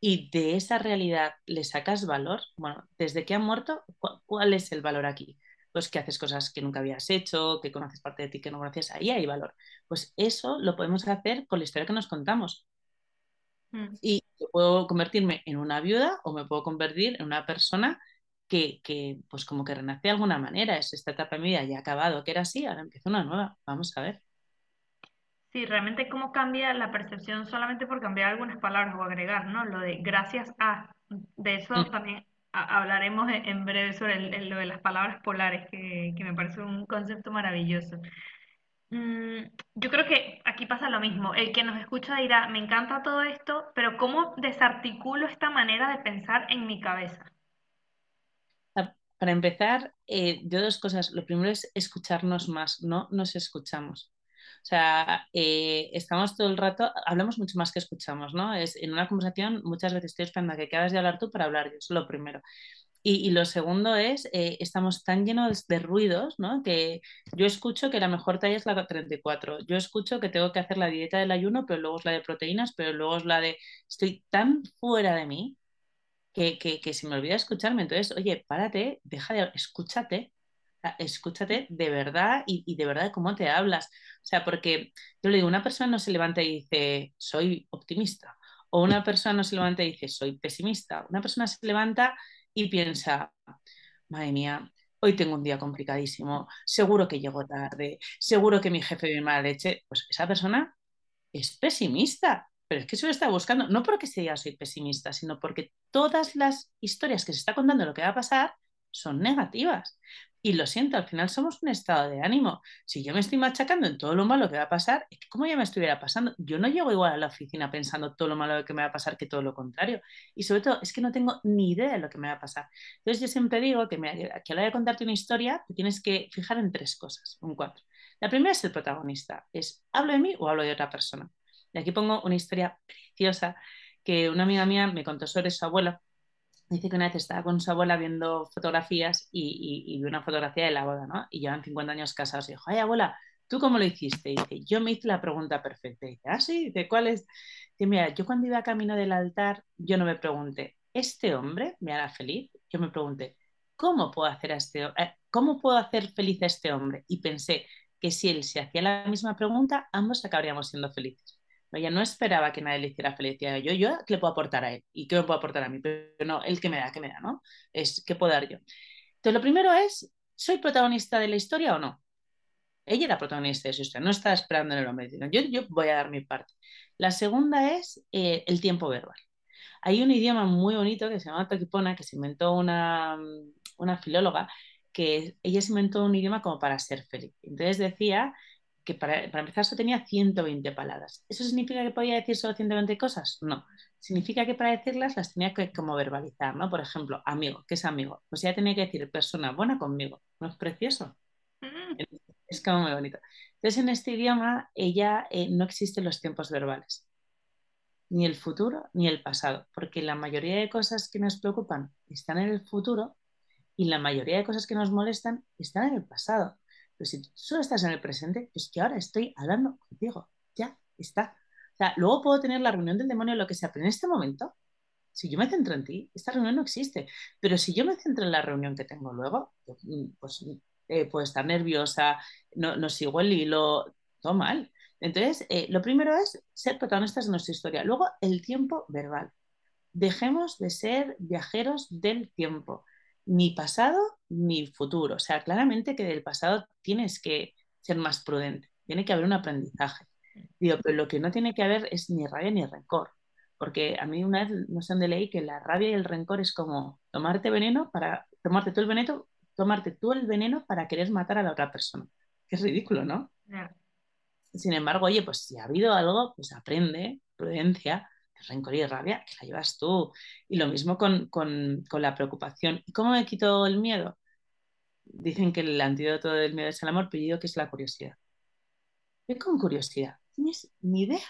y de esa realidad le sacas valor, bueno, desde que ha muerto, ¿cuál es el valor aquí? Pues que haces cosas que nunca habías hecho, que conoces parte de ti que no conocías, ahí hay valor. Pues eso lo podemos hacer con la historia que nos contamos. Mm. Y puedo convertirme en una viuda o me puedo convertir en una persona que, que, pues como que renace de alguna manera. Es esta etapa de mi vida ya ha acabado, que era así, ahora empieza una nueva. Vamos a ver. Sí, realmente cómo cambia la percepción solamente por cambiar algunas palabras o agregar, ¿no? Lo de gracias a. De eso mm. también hablaremos en breve sobre lo de las palabras polares, que, me parece un concepto maravilloso. Mm, yo creo que aquí pasa lo mismo. El que nos escucha dirá, me encanta todo esto, pero ¿cómo desarticulo esta manera de pensar en mi cabeza? Para empezar, eh, yo dos cosas. Lo primero es escucharnos más, no nos escuchamos. O sea, eh, estamos todo el rato, hablamos mucho más que escuchamos, ¿no? Es, en una conversación muchas veces estoy esperando a que acabes de hablar tú para hablar yo, es lo primero. Y, lo segundo es, eh, estamos tan llenos de ruidos, ¿no? Que yo escucho que la mejor talla es la 34. Yo escucho que tengo que hacer la dieta del ayuno, pero luego es la de proteínas, pero luego es la de... Estoy tan fuera de mí que, que, que se me olvida escucharme. Entonces, oye, párate, deja de... Escúchate, escúchate de verdad y, de verdad cómo te hablas. O sea, porque yo le digo, una persona no se levanta y dice, soy optimista. O una persona no se levanta y dice, soy pesimista. Una persona se levanta y piensa, madre mía, hoy tengo un día complicadísimo, seguro que llego tarde, seguro que mi jefe me mala leche. Pues esa persona es pesimista. Pero es que eso lo está buscando, no porque se diga soy pesimista, sino porque todas las historias que se está contando lo que va a pasar son negativas. Y lo siento, al final somos un estado de ánimo. Si yo me estoy machacando en todo lo malo que va a pasar, es que como ya me estuviera pasando, yo no llego igual a la oficina pensando todo lo malo que me va a pasar que todo lo contrario. Y sobre todo, es que no tengo ni idea de lo que me va a pasar. Entonces yo siempre digo que, me, que a la hora de contarte una historia, te tienes que fijar en tres cosas, en cuatro. La primera es el protagonista, es ¿hablo de mí o hablo de otra persona? Y aquí pongo una historia preciosa que una amiga mía me contó sobre su abuela dice que una vez estaba con su abuela viendo fotografías y, y, vio una fotografía de la boda, ¿no? Y llevan 50 años casados y dijo, ay abuela, ¿tú cómo lo hiciste? Y dice, yo me hice la pregunta perfecta. Y dice, ah, sí, dice, ¿cuál es? Dice, mira, yo cuando iba camino del altar, yo no me pregunté, ¿este hombre me hará feliz? Yo me pregunté, ¿cómo puedo hacer, a este, eh, ¿cómo puedo hacer feliz a este hombre? Y pensé que si él se hacía la misma pregunta, ambos acabaríamos siendo felices. Ella no esperaba que nadie le hiciera felicidad. Yo, yo, ¿qué le puedo aportar a él? ¿Y qué me puedo aportar a mí? Pero no, él que me da, que me da, ¿no? Es, ¿qué puedo dar yo? Entonces, lo primero es, ¿soy protagonista de la historia o no? Ella era protagonista de su historia, no estaba esperando en el hombre. Yo, yo voy a dar mi parte. La segunda es eh, el tiempo verbal. Hay un idioma muy bonito que se llama Toquipona, que se inventó una, una filóloga, que ella se inventó un idioma como para ser feliz. Entonces decía que para, para, empezar solo tenía 120 palabras. ¿Eso significa que podía decir solo 120 cosas? No. Significa que para decirlas las tenía que como verbalizar, ¿no? Por ejemplo, amigo, ¿qué es amigo? Pues ya tenía que decir persona buena conmigo. ¿No es precioso? Mm. Es como muy bonito. Entonces, en este idioma, ella eh, no existen los tiempos verbales. Ni el futuro ni el pasado. Porque la mayoría de cosas que nos preocupan están en el futuro Y la mayoría de cosas que nos molestan están en el pasado. Pero si solo estás en el presente, es que ahora estoy hablando contigo. Ya está. O sea, luego puedo tener la reunión del demonio, lo que sea, pero en este momento, si yo me centro en ti, esta reunión no existe. Pero si yo me centro en la reunión que tengo luego, pues eh, puedo estar nerviosa, no, no sigo el hilo, todo mal. Entonces, eh, lo primero es ser protagonistas de nuestra historia. Luego, el tiempo verbal. Dejemos de ser viajeros del tiempo, ni pasado ni futuro. O sea, claramente que del pasado tienes que ser más prudente, tiene que haber un aprendizaje. Digo, pero lo que no tiene que haber es ni rabia ni rencor. Porque a mí una vez no sé dónde leí que la rabia y el rencor es como tomarte veneno para tomarte tú el veneno, tomarte tú el veneno para querer matar a la otra persona. Que es ridículo, ¿no? Sin embargo, oye, pues si ha habido algo, pues aprende, prudencia, rencor y rabia, que la llevas tú. Y lo mismo con, con, con, la preocupación. ¿Y cómo me quito el miedo? Dicen que el antídoto del miedo es el amor, pero yo que es la curiosidad. Ve con curiosidad. Tienes ni idea.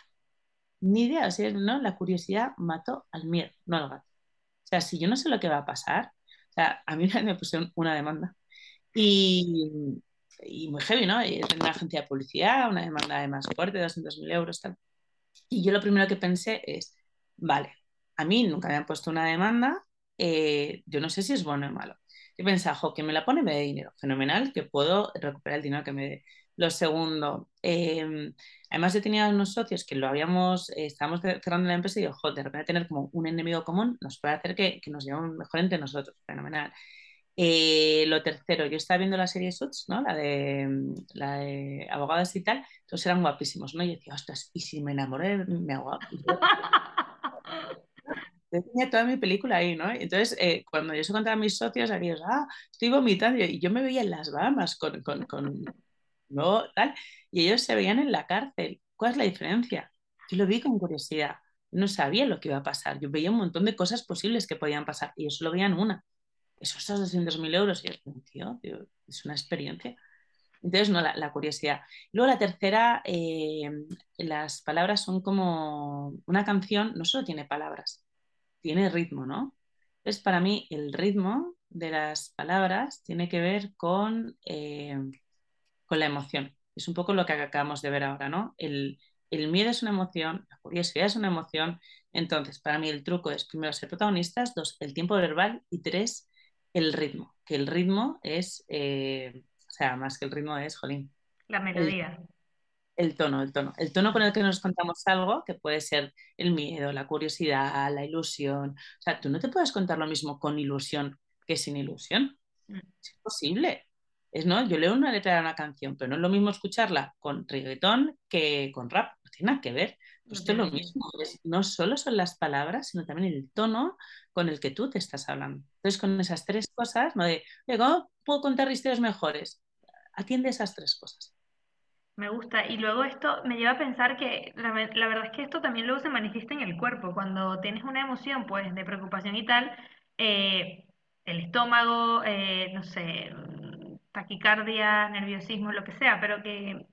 Ni idea. O sea, ¿no? La curiosidad mató al miedo, no al gato. O sea, si yo no sé lo que va a pasar, o sea, a mí me pusieron una demanda. Y, muy heavy, ¿no? Y una agencia de publicidad, una demanda de más fuerte, 200.000 euros, tal. Y yo lo primero que pensé es, vale, a mí nunca me han puesto una demanda, eh, yo no sé si es bueno o malo. Yo pensaba, jo, que me la pone me dé dinero, fenomenal, que puedo recuperar el dinero que me dé. Lo segundo, eh, además yo tenía unos socios que lo habíamos, eh, estábamos cerrando la empresa y digo, jo, de repente tener como un enemigo común nos puede hacer que, que nos llevemos mejor entre nosotros, fenomenal. Eh, lo tercero, yo estaba viendo la serie Suits, ¿no? La de, la de abogadas y tal, entonces eran guapísimos, ¿no? Y decía, ostras, ¿y si me enamoré de mi abogado? Yo tenía toda mi película ahí, ¿no? Entonces, eh, cuando yo se contaba a mis socios, aquellos, ah, estoy vomitando, y yo me veía en las Bahamas con, con, con ¿no? tal, y ellos se veían en la cárcel. ¿Cuál es la diferencia? Yo lo vi con curiosidad, no sabía lo que iba a pasar, yo veía un montón de cosas posibles que podían pasar, y ellos lo veían una esos 200.000 euros, y es, tío, es una experiencia. Entonces, no, la, curiosidad. Luego la tercera, eh, las palabras son como una canción, no solo tiene palabras, tiene ritmo, ¿no? Entonces, para mí, el ritmo de las palabras tiene que ver con, eh, con la emoción. Es un poco lo que acabamos de ver ahora, ¿no? El, el miedo es una emoción, la curiosidad es una emoción. Entonces, para mí el truco es, primero, ser protagonistas, dos, el tiempo verbal y tres, el ritmo, que el ritmo es, eh, o sea, más que el ritmo es, jolín. La melodía. El, tono, el tono. El tono con el que nos contamos algo, que puede ser el miedo, la curiosidad, la ilusión. O sea, tú no te puedes contar lo mismo con ilusión que sin ilusión. Mm. Es imposible. Es, ¿no? Yo leo una letra de una canción, pero no es lo mismo escucharla con reggaetón que con rap. No tiene nada que ver. Pues esto es lo mismo. no solo son las palabras, sino también el tono con el que tú te estás hablando. Entonces, con esas tres cosas, ¿no? de, ¿cómo puedo contar historias mejores? Atiende esas tres cosas. Me gusta. Y luego esto me lleva a pensar que la, verdad es que esto también luego se manifiesta en el cuerpo. Cuando tienes una emoción, pues, de preocupación y tal, eh, el estómago, eh, no sé, taquicardia, nerviosismo, lo que sea, pero que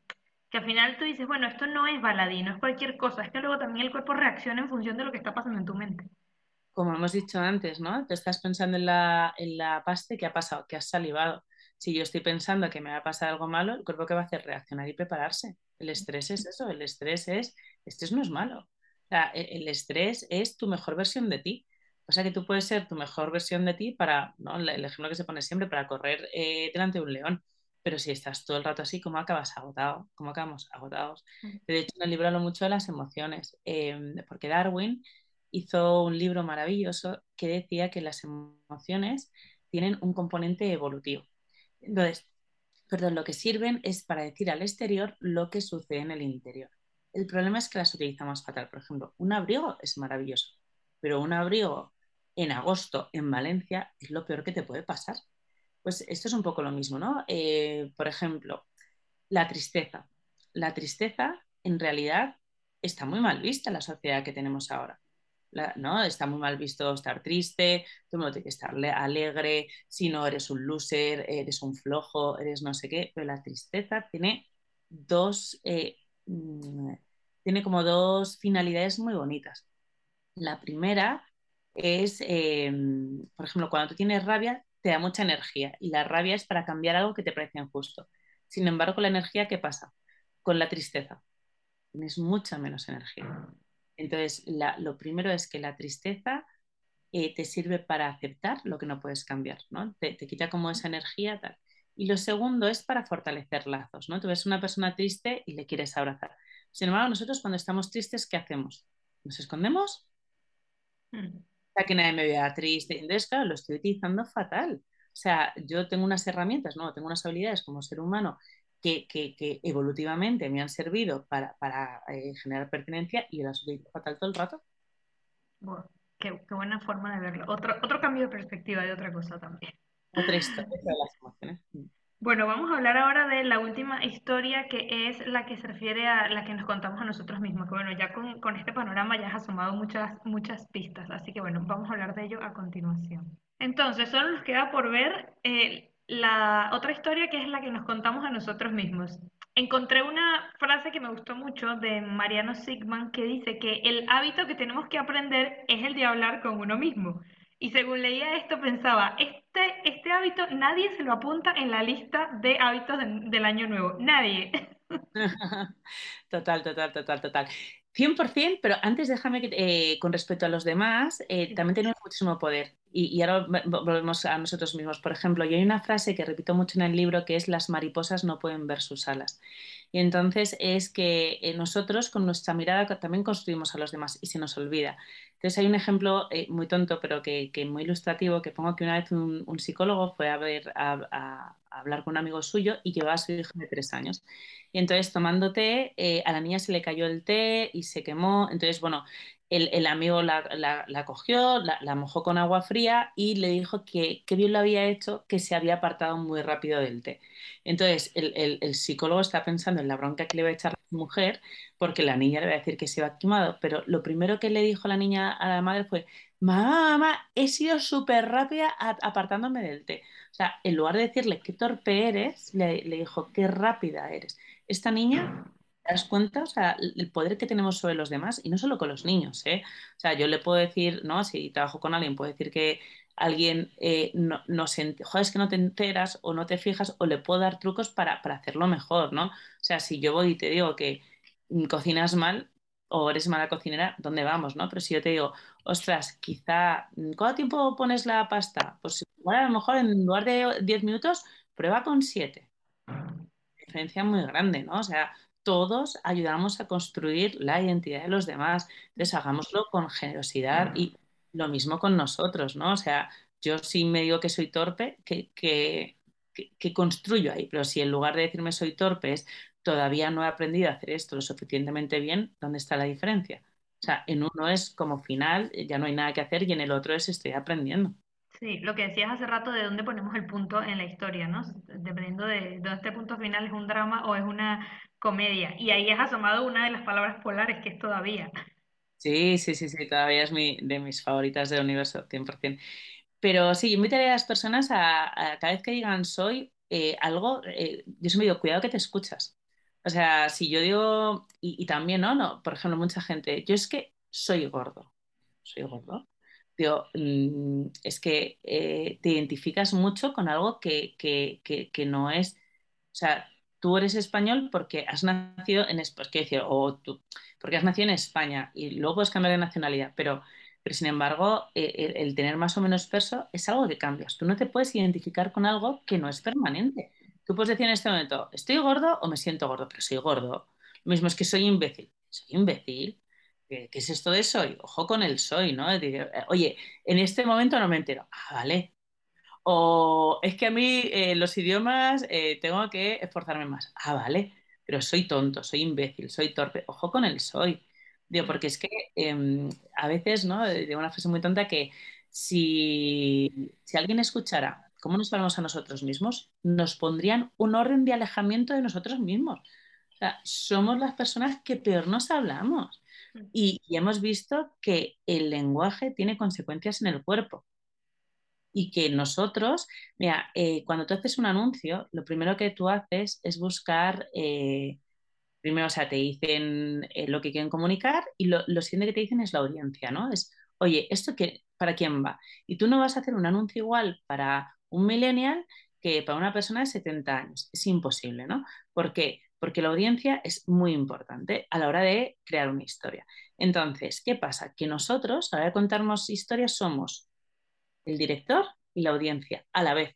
que al final tú dices, bueno, esto no es baladino, es cualquier cosa, es que luego también el cuerpo reacciona en función de lo que está pasando en tu mente. Como hemos dicho antes, ¿no? Te estás pensando en la, en la pasta que ha pasado, que has salivado. Si yo estoy pensando que me va a pasar algo malo, el cuerpo que va a hacer reaccionar y prepararse. El estrés es eso, el estrés es, estrés no es malo. O sea, e, el, estrés es tu mejor versión de ti. O sea que tú puedes ser tu mejor versión de ti para, ¿no? el ejemplo que se pone siempre, para correr eh, delante de un león pero si estás todo el rato así, ¿cómo acabas agotado? ¿Cómo acabamos agotados? De hecho, en el libro hablo mucho de las emociones, em, porque Darwin hizo un libro maravilloso que decía que las emociones tienen un componente evolutivo. Entonces, perdón, lo que sirven es para decir al exterior lo que sucede en el interior. El problema es que las utilizamos fatal. Por ejemplo, un abrigo es maravilloso, pero un abrigo en agosto en Valencia es lo peor que te puede pasar pues esto es un poco lo mismo, ¿no? Eh, por ejemplo, la tristeza. La tristeza en realidad está muy mal vista en la sociedad que tenemos ahora. ¿No? Está muy mal visto estar triste, tú no tienes que estar alegre, si no eres un loser, eres un flojo, eres no sé qué, pero la tristeza tiene dos, eh, mm, tiene como dos finalidades muy bonitas. La primera es, em, por ejemplo, cuando tú tienes rabia, te da mucha energía y la rabia es para cambiar algo que te parece injusto. Sin embargo, la energía, ¿qué pasa? Con la tristeza. Tienes mucha menos energía. Entonces, lo primero es que la tristeza eh, te sirve para aceptar lo que no puedes cambiar, ¿no? Te, quita como esa energía. Tal. Y lo segundo es para fortalecer lazos, ¿no? Tú ves una persona triste y le quieres abrazar. Sin embargo, nosotros cuando estamos tristes, ¿qué hacemos? ¿Nos escondemos? Mm. O sea, que nadie me vea triste. Entonces, claro, lo estoy utilizando fatal. O sea, yo tengo unas herramientas, ¿no? Tengo unas habilidades como ser humano que, evolutivamente me han servido para, eh, generar pertenencia y las utilizo fatal todo el rato. Bueno, qué, buena forma de verlo. Otro, otro cambio de perspectiva de otra cosa también. Otra historia de las emociones. Mm. Bueno, vamos a hablar ahora de la última historia que es la que se refiere a la que nos contamos a nosotros mismos, que bueno, ya con, con este panorama ya has asomado muchas, muchas pistas, así que bueno, vamos a hablar de ello a continuación. Entonces, solo nos queda por ver eh, la otra historia que es la que nos contamos a nosotros mismos. Encontré una frase que me gustó mucho de Mariano Sigman que dice que el hábito que tenemos que aprender es el de hablar con uno mismo. Y según leía esto pensaba, este, este hábito nadie se lo apunta en la lista de hábitos del año nuevo. Nadie. Total, total, total, total. 100%, pero antes déjame que eh, con respecto a los demás, eh, también tenemos muchísimo poder. Y, ahora volvemos a nosotros mismos. Por ejemplo, yo hay una frase que repito mucho en el libro que es las mariposas no pueden ver sus alas. Y entonces es que eh, nosotros con nuestra mirada también construimos a los demás y se nos olvida. Entonces hay un ejemplo muy tonto, pero que, muy ilustrativo, que pongo que una vez un, psicólogo fue a ver a, hablar con un amigo suyo y llevaba a su hijo de tres años. Y entonces tomando té, eh, a la niña se le cayó el té y se quemó. Entonces, bueno, el, amigo la, cogió, la, mojó con agua fría y le dijo que, qué bien lo había hecho, que se había apartado muy rápido del té. Entonces, el, psicólogo está pensando en la bronca que le va a echar mujer, porque la niña le va a decir que se va quemado, pero lo primero que le dijo la niña a la madre fue, mamá, mamá, he sido súper rápida apartándome del té. O sea, en lugar de decirle qué torpe eres, le, le dijo qué rápida eres. Esta niña ¿Te das cuenta? O sea, el poder que tenemos sobre los demás, y no solo con los niños, ¿eh? O sea, yo le puedo decir, ¿no? Si trabajo con alguien, puedo decir que alguien eh, no, no se, joder, es que no te enteras o no te fijas, o le puedo dar trucos para, hacerlo mejor, ¿no? O sea, si yo voy y te digo que cocinas mal o eres mala cocinera, ¿dónde vamos, no? Pero si yo te digo, ostras, quizá, ¿cuánto tiempo pones la pasta? Pues igual a lo mejor en lugar de 10 minutos, prueba con 7. Diferencia muy grande, ¿no? O sea, todos ayudamos a construir la identidad de los demás. Entonces, hagámoslo con generosidad y lo mismo con nosotros, ¿no? O sea, yo sí me digo que soy torpe, que, que, construyo ahí, pero si en lugar de decirme soy torpe es todavía no he aprendido a hacer esto lo suficientemente bien, ¿dónde está la diferencia? O sea, en uno es como final, ya no hay nada que hacer y en el otro es estoy aprendiendo. Sí, lo que decías hace rato de dónde ponemos el punto en la historia, ¿no? Dependiendo de dónde este punto final es un drama o es una comedia. Y ahí has asomado una de las palabras polares, que es todavía. Sí, sí, sí, sí, todavía es mi, de mis favoritas del universo, 100%. Pero sí, yo invitaría a las personas a, cada vez que digan soy eh, algo, eh, yo siempre digo, cuidado que te escuchas. O sea, si yo digo, y, también, ¿no? ¿no? Por ejemplo, mucha gente, yo es que soy gordo. Soy gordo. Digo, mm, es que eh, te identificas mucho con algo que, que, que, no es, o sea, tú eres español porque has nacido en España, o tú, porque has nacido en España y luego puedes cambiar de nacionalidad, pero, pero sin embargo, eh, el, tener más o menos peso es algo que cambias. Tú no te puedes identificar con algo que no es permanente. Tú puedes decir en este momento, estoy gordo o me siento gordo, pero soy gordo. Lo mismo es que soy imbécil. Soy imbécil. ¿Qué, es esto de soy? Ojo con el soy, ¿no? Oye, en este momento no me entero. Ah, vale, o es que a mí eh, los idiomas eh, tengo que esforzarme más. Ah, vale, pero soy tonto, soy imbécil, soy torpe. Ojo con el soy. Digo, porque es que em, a veces, ¿no? Digo una frase muy tonta que si, si alguien escuchara cómo nos hablamos a nosotros mismos, nos pondrían un orden de alejamiento de nosotros mismos. O sea, somos las personas que peor nos hablamos. Mm. y hemos visto que el lenguaje tiene consecuencias en el cuerpo y que nosotros, mira, eh, cuando tú haces un anuncio, lo primero que tú haces es buscar, eh, primero, o sea, te dicen eh, lo que quieren comunicar y lo, lo, siguiente que te dicen es la audiencia, ¿no? Es, oye, ¿esto qué, para quién va? Y tú no vas a hacer un anuncio igual para un millennial que para una persona de 70 años. Es imposible, ¿no? ¿Por qué? Porque la audiencia es muy importante a la hora de crear una historia. Entonces, ¿qué pasa? Que nosotros, a la hora de contarnos historias, somos el director y la audiencia a la vez.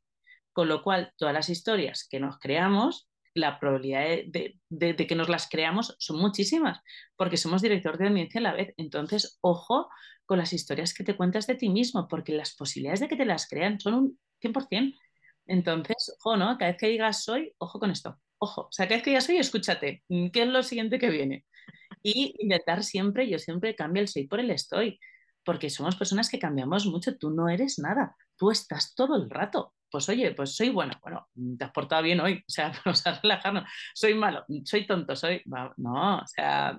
Con lo cual, todas las historias que nos creamos, la probabilidad de, que nos las creamos son muchísimas, porque somos director de audiencia a la vez. Entonces, ojo con las historias que te cuentas de ti mismo, porque las posibilidades de que te las crean son un 100%. Entonces, ojo, ¿no? Cada vez que digas soy, ojo con esto. Ojo, o sea, cada vez que digas soy, escúchate, ¿qué es lo siguiente que viene? Y intentar siempre, yo siempre cambio el soy por el estoy, porque somos personas que cambiamos mucho, tú no eres nada, tú estás todo el rato. Pues oye, pues soy bueno, bueno, te has portado bien hoy, o sea, vamos a relajarnos, soy malo, soy tonto, soy... No, o sea,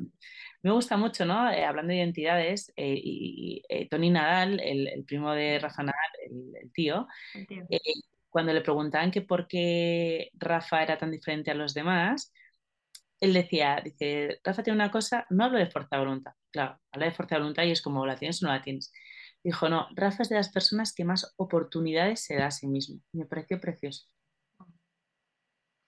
me gusta mucho, ¿no? Eh, hablando de identidades, eh, y, eh, Tony Nadal, el, primo de Rafa Nadal, el, tío, cuando le preguntaban que por qué Rafa era tan diferente a los demás, él decía, dice, Rafa tiene una cosa, no hablo de fuerza de voluntad, claro, habla de fuerza de voluntad y es como la tienes o no la tienes. Dijo, no, Rafa es de las personas que más oportunidades se da a sí mismo. Me pareció precioso.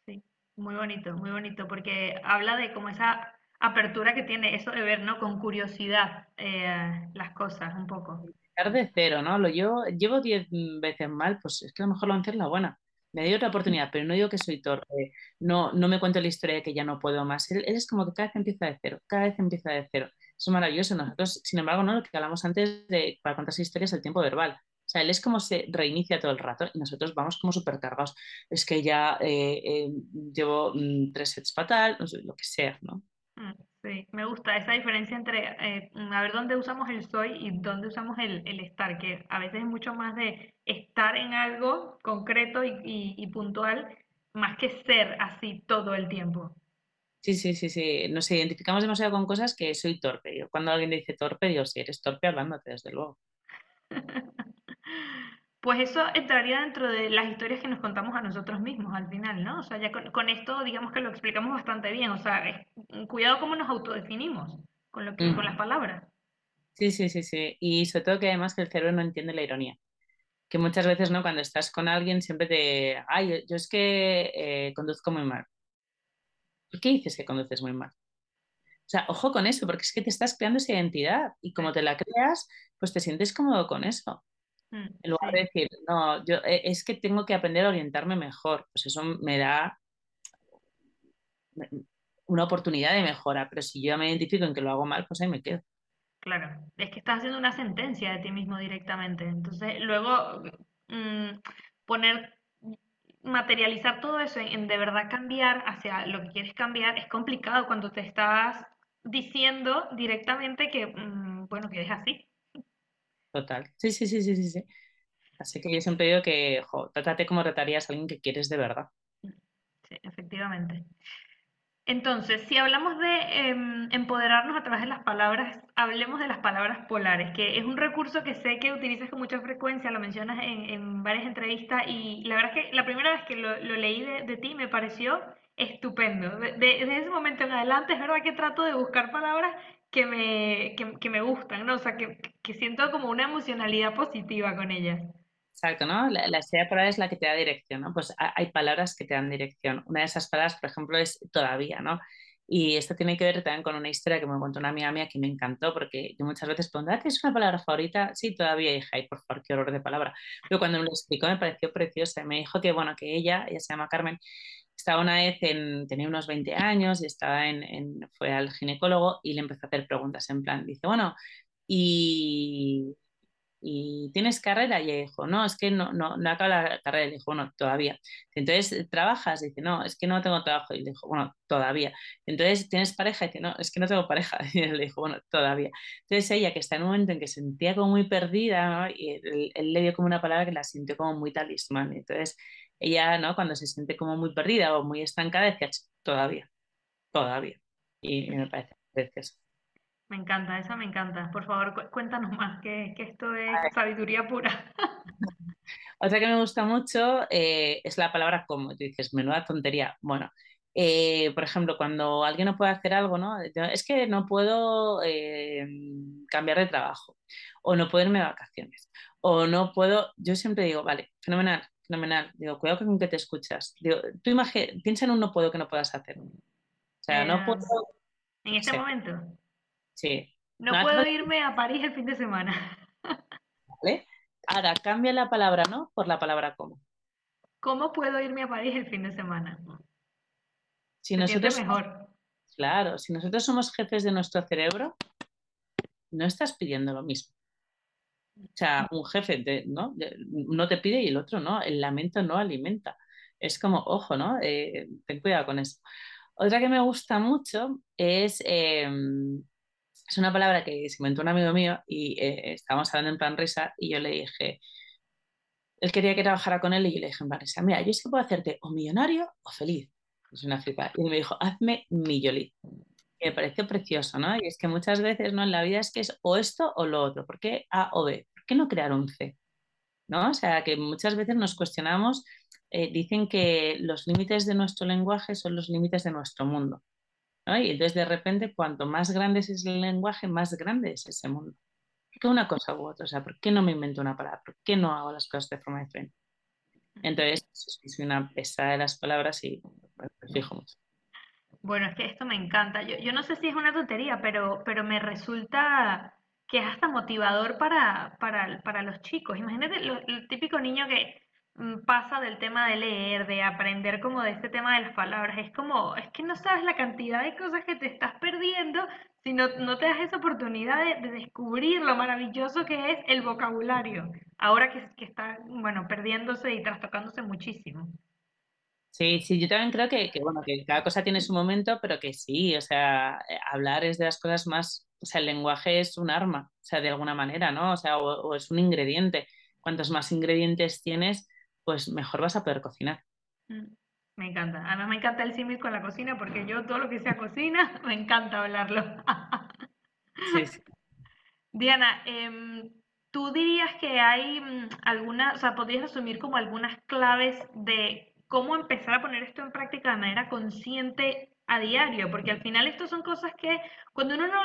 Sí, muy bonito, muy bonito, porque habla de como esa apertura que tiene eso de ver, ¿no? Con curiosidad eh, las cosas un poco. De cero, ¿no? Lo yo llevo diez veces mal, pues es que a lo mejor lo hacer la buena me dio otra oportunidad, pero no digo que soy torpe, no, no me cuento la historia de que ya no puedo más. Él, es como que cada vez empieza de cero, cada vez empieza de cero. Es maravilloso. Nosotros, sin embargo, no lo que hablamos antes de para contar historias el tiempo verbal. O sea, él es como se reinicia todo el rato y nosotros vamos como supercargados. Es que ya eh, eh, llevo mm, tres sets fatal, lo que sea, ¿no? Mm, sí, me gusta esa diferencia entre eh, a ver dónde usamos el soy y dónde usamos el, estar, que a veces es mucho más de estar en algo concreto y, puntual, más que ser así todo el tiempo. Sí, sí, sí, sí. Nos identificamos demasiado con cosas que soy torpe. Yo cuando alguien dice torpe, digo, sí, eres torpe hablándote, desde luego. Pues eso entraría dentro de las historias que nos contamos a nosotros mismos al final, ¿no? O sea, ya con, esto digamos que lo explicamos bastante bien. O sea, cuidado cómo nos autodefinimos con, lo que, con las palabras. Sí, sí, sí, sí. Y sobre todo que además que el cerebro no entiende la ironía. Que muchas veces, ¿no? Cuando estás con alguien siempre te... Ay, yo es que eh, conduzco muy mal. ¿Por qué dices que conduces muy mal? O sea, ojo con eso, porque es que te estás creando esa identidad y como te la creas, pues te sientes cómodo con eso. Mm, en lugar de decir, no, yo eh, es que tengo que aprender a orientarme mejor, pues eso me da una oportunidad de mejora, pero si yo me identifico en que lo hago mal, pues ahí me quedo. Claro, es que estás haciendo una sentencia de ti mismo directamente. Entonces, luego mm, poner, materializar todo eso en, de verdad cambiar hacia lo que quieres cambiar es complicado cuando te estás diciendo directamente que, mm, bueno, que es así. Total. Sí, sí, sí, sí, sí, sí. Así que yo siempre digo que, jo, trátate como tratarías a alguien que quieres de verdad. Sí, efectivamente. Entonces, si hablamos de em, empoderarnos a través de las palabras, hablemos de las palabras polares, que es un recurso que sé que utilizas con mucha frecuencia, lo mencionas en, varias entrevistas y la verdad es que la primera vez que lo, leí de, ti me pareció estupendo. desde ese momento en adelante es verdad que trato de buscar palabras que me, que, me gustan, ¿no? O sea, que, que, siento como una emocionalidad positiva con ellas. Exacto, ¿no? La, la estrella polar es la que te da dirección, ¿no? Pues hay palabras que te dan dirección. Una de esas palabras, por ejemplo, es todavía, ¿no? Y esto tiene que ver también con una historia que me contó una amiga mía que me encantó, porque yo muchas veces pregunto, ¿Ah, ¿tienes una palabra favorita? Sí, todavía, hija, y por favor, qué horror de palabra. Pero cuando me lo explicó me pareció preciosa. Me dijo que, bueno, que ella, ella se llama Carmen, estaba una vez, en, tenía unos 20 años y estaba en, fue al ginecólogo y le empezó a hacer preguntas en plan, dice, bueno, y, y ¿tienes carrera? Y ella dijo, no, es que no, no, no acaba la carrera. Y dijo, bueno, todavía. Entonces, ¿trabajas? Dice, no, es que no tengo trabajo. Y le dijo, bueno, todavía. Entonces, ¿tienes pareja? Y dice, no, es que no tengo pareja. Y le dijo, bueno, todavía. Entonces, ella, que está en un momento en que se sentía como muy perdida, y él, él, le dio como una palabra que la sintió como muy talismán. Entonces, ella, ¿no? Cuando se siente como muy perdida o muy estancada, decía, todavía, todavía. Y, me parece precioso. Me encanta, esa me encanta. Por favor, cuéntanos más, que, esto es sabiduría pura. Otra que me gusta mucho eh, es la palabra como. Tú dices, menuda tontería. Bueno, eh, por ejemplo, cuando alguien no puede hacer algo, ¿no? Es que no puedo eh, cambiar de trabajo o no puedo irme de vacaciones o no puedo, yo siempre digo, vale, fenomenal, fenomenal. Digo, cuidado con que te escuchas. Digo, tú piensa en un no puedo que no puedas hacer. O sea, no puedo. En este momento. Sí. No, puedo irme a París el fin de semana. ¿Vale? Ahora, cambia la palabra no por la palabra cómo. ¿Cómo puedo irme a París el fin de semana? Si nosotros mejor. Claro, si nosotros somos jefes de nuestro cerebro, no estás pidiendo lo mismo. O sea, un jefe ¿no? no te pide y el otro no, el lamento no alimenta. Es como, ojo, ¿no? Eh, ten cuidado con eso. Otra que me gusta mucho es, em, es una palabra que se inventó un amigo mío y eh, estábamos hablando en plan risa y yo le dije, él quería que trabajara con él y yo le dije en plan risa, mira, yo es que puedo hacerte o millonario o feliz. Es una flipa. Y me dijo, hazme millolí me pareció precioso, ¿no? Y es que muchas veces, ¿no? En la vida es que es o esto o lo otro. ¿Por qué A o B? ¿Por qué no crear un C? ¿No? O sea, que muchas veces nos cuestionamos, eh, dicen que los límites de nuestro lenguaje son los límites de nuestro mundo. ¿no? Y entonces de repente, cuanto más grande es el lenguaje, más grande es ese mundo. ¿Por qué una cosa u otra? O sea, ¿por qué no me invento una palabra? ¿Por qué no hago las cosas de forma diferente? Entonces, soy una pesada de las palabras y me fijo mucho. Bueno, es que esto me encanta. Yo, yo no sé si es una tontería, pero, pero me resulta que es hasta motivador para, para, para los chicos. Imagínate el típico niño que mm, pasa del tema de leer, de aprender como de este tema de las palabras. Es como, es que no sabes la cantidad de cosas que te estás perdiendo si no, no te das esa oportunidad de, descubrir lo maravilloso que es el vocabulario. Ahora que, que está, bueno, perdiéndose y trastocándose muchísimo. Sí, sí, yo también creo que, bueno, que cada cosa tiene su momento, pero que sí, o sea, eh, hablar es de las cosas más, o sea, el lenguaje es un arma, o sea, de alguna manera, ¿no? O sea, o, es un ingrediente. Cuantos más ingredientes tienes, pues mejor vas a poder cocinar. Mm, me encanta. Además me encanta el símil con la cocina porque yo todo lo que sea cocina, me encanta hablarlo. sí, sí. Diana, em, ¿tú dirías que hay mm, alguna, o sea, podrías asumir como algunas claves de cómo empezar a poner esto en práctica de manera consciente a diario, porque al final esto son cosas que cuando uno no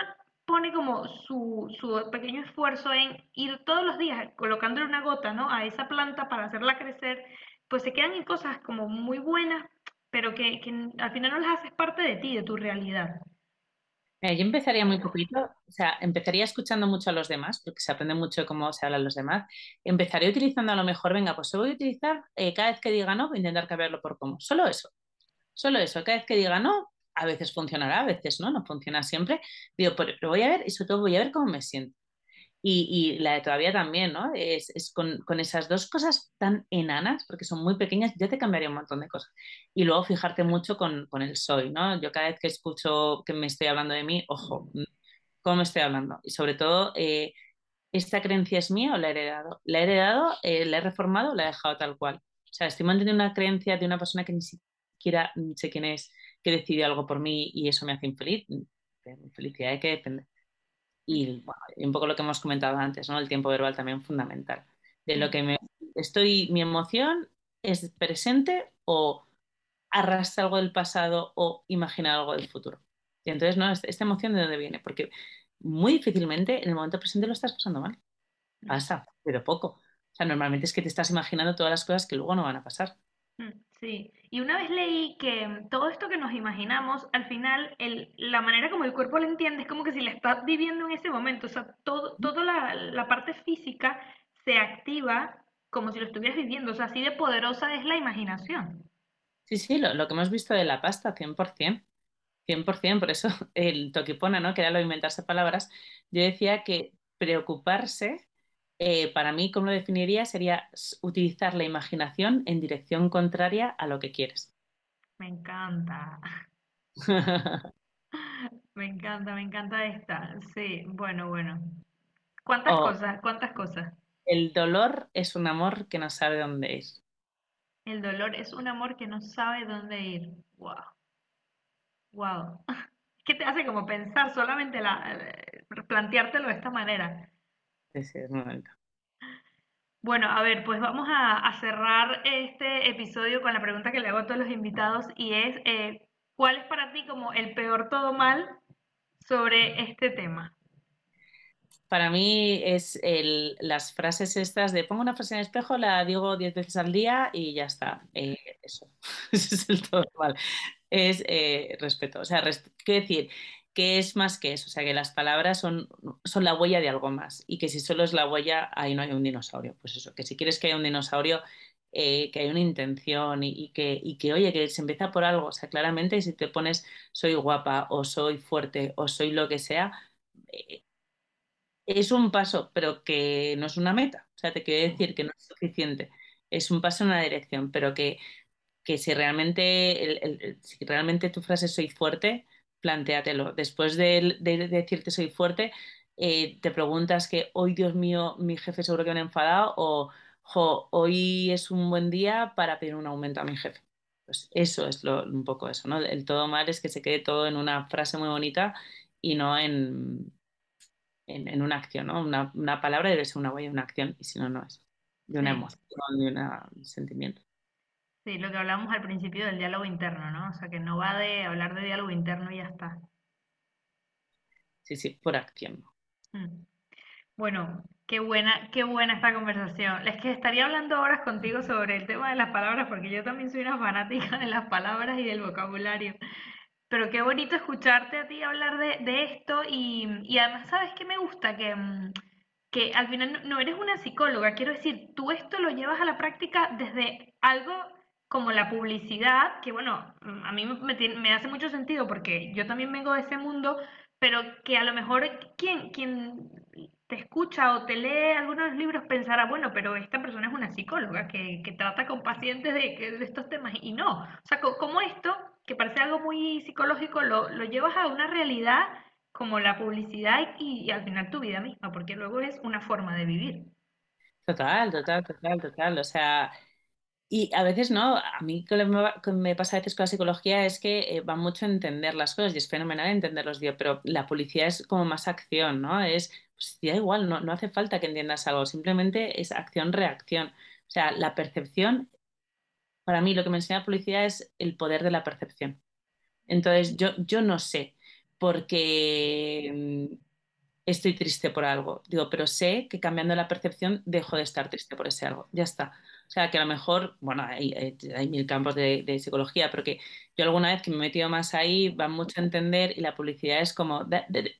pone como su, pequeño esfuerzo en ir todos los días colocándole una gota ¿no? a esa planta para hacerla crecer, pues se quedan en cosas como muy buenas, pero que, que al final no las haces parte de ti, de tu realidad yo empezaría muy poquito, o sea, empezaría escuchando mucho a los demás, porque se aprende mucho cómo se hablan los demás. Empezaría utilizando a lo mejor, venga, pues se voy a utilizar eh, cada vez que diga no, voy a intentar cambiarlo por cómo. Solo eso. Solo eso. Cada vez que diga no, a veces funcionará, a veces no, no funciona siempre. Digo, pero lo voy a ver y sobre todo voy a ver cómo me siento. Y, la de todavía también, ¿no? Es, con, esas dos cosas tan enanas, porque son muy pequeñas, ya te cambiaría un montón de cosas. Y luego fijarte mucho con, el soy, ¿no? Yo cada vez que escucho que me estoy hablando de mí, ojo, ¿cómo me estoy hablando? Y sobre todo, eh, ¿esta creencia es mía o la he heredado? ¿La he heredado, eh, la he reformado la he dejado tal cual? O sea, estoy manteniendo una creencia de una persona que ni siquiera sé quién es, que decidió algo por mí y eso me hace infeliz. Felicidad hay que depender. Y un poco lo que hemos comentado antes, ¿no? El tiempo verbal también fundamental. De lo que me estoy, mi emoción es presente o arrastra algo del pasado o imagina algo del futuro. Y entonces, ¿no? Esta emoción de dónde viene, porque muy difícilmente en el momento presente lo estás pasando mal. Pasa, pero poco. O sea, normalmente es que te estás imaginando todas las cosas que luego no van a pasar. Sí, y una vez leí que todo esto que nos imaginamos, al final, el, la manera como el cuerpo lo entiende es como que si la estás viviendo en ese momento, o sea, todo, toda la, la parte física se activa como si lo estuvieras viviendo, o sea, así de poderosa es la imaginación. Sí, sí, lo, lo que hemos visto de la pasta, 100%. 100%, por eso el toquipona, ¿no? Que era lo de inventarse palabras, yo decía que preocuparse eh, para mí, ¿cómo lo definiría? Sería utilizar la imaginación en dirección contraria a lo que quieres. Me encanta. me encanta, me encanta esta. Sí, bueno, bueno. ¿Cuántas oh. cosas? ¿Cuántas cosas? El dolor es un amor que no sabe dónde ir. El dolor es un amor que no sabe dónde ir. Wow. Wow. ¿Qué te hace como pensar solamente la, eh, planteártelo de esta manera? Bueno, a ver, pues vamos a, cerrar este episodio con la pregunta que le hago a todos los invitados y es, eh, ¿cuál es para ti como el peor todo mal sobre este tema? para mí es el, las frases estas de pongo una frase en el espejo, la digo diez veces al día y ya está. Eh, eso, eso es el todo mal. Es eh, respeto. O sea, quiero decir que es más que eso. O sea, que las palabras son, son la huella de algo más y que si solo es la huella, ahí no hay un dinosaurio. Pues eso, que si quieres que haya un dinosaurio, eh, que hay una intención y, que, y que, oye, que se empieza por algo. O sea, claramente si te pones soy guapa o soy fuerte o soy lo que sea, es un paso, pero que no es una meta. O sea, te quiero decir que no es suficiente. Es un paso en una dirección, pero que, que si, realmente, si realmente tu frase soy fuerte, plantéatelo. Después de, decirte soy fuerte, eh, te preguntas que hoy, Dios mío, mi jefe seguro que me ha enfadado o hoy es un buen día para pedir un aumento a mi jefe. Pues eso es lo, un poco eso, ¿no? El todo mal es que se quede todo en una frase muy bonita y no en, en, una acción, ¿no? Una, una, palabra debe ser una huella de una acción y si no, no es. De una emoción, de un sentimiento. Sí, lo que hablamos al principio del diálogo interno, ¿no? O sea, que no va de hablar de diálogo interno y ya está. Sí, sí, por acción. Mm. Bueno, qué buena, qué buena esta conversación. Es que estaría hablando horas contigo sobre el tema de las palabras, porque yo también soy una fanática de las palabras y del vocabulario. Pero qué bonito escucharte a ti hablar de, esto y, y, además, ¿sabes qué me gusta? Que, mm, que al final no eres una psicóloga, quiero decir, tú esto lo llevas a la práctica desde algo como la publicidad, que bueno, a mí me, hace mucho sentido porque yo también vengo de ese mundo, pero que a lo mejor quien, quien te escucha o te lee algunos libros pensará, bueno, pero esta persona es una psicóloga que, que trata con pacientes de, estos temas y no. O sea, como esto que parece algo muy psicológico, lo, lo llevas a una realidad como la publicidad y, al final tu vida misma, porque luego es una forma de vivir. Total, total, total, total. O sea, y a veces no, a mí que me pasa a veces con la psicología es que eh, va mucho a entender las cosas y es fenomenal entenderlos, pero la publicidad es como más acción, ¿no? Es, pues da igual, no, no hace falta que entiendas algo, simplemente es acción-reacción. O sea, la percepción para mí lo que me enseña la publicidad es el poder de la percepción. Entonces, yo, yo no sé por qué mm, estoy triste por algo. Digo, pero sé que cambiando la percepción dejo de estar triste por ese algo. Ya está. O sea, que a lo mejor, bueno, hay, hay, mil campos de, psicología, pero que yo alguna vez que me he metido más ahí, va mucho a entender y la publicidad es como,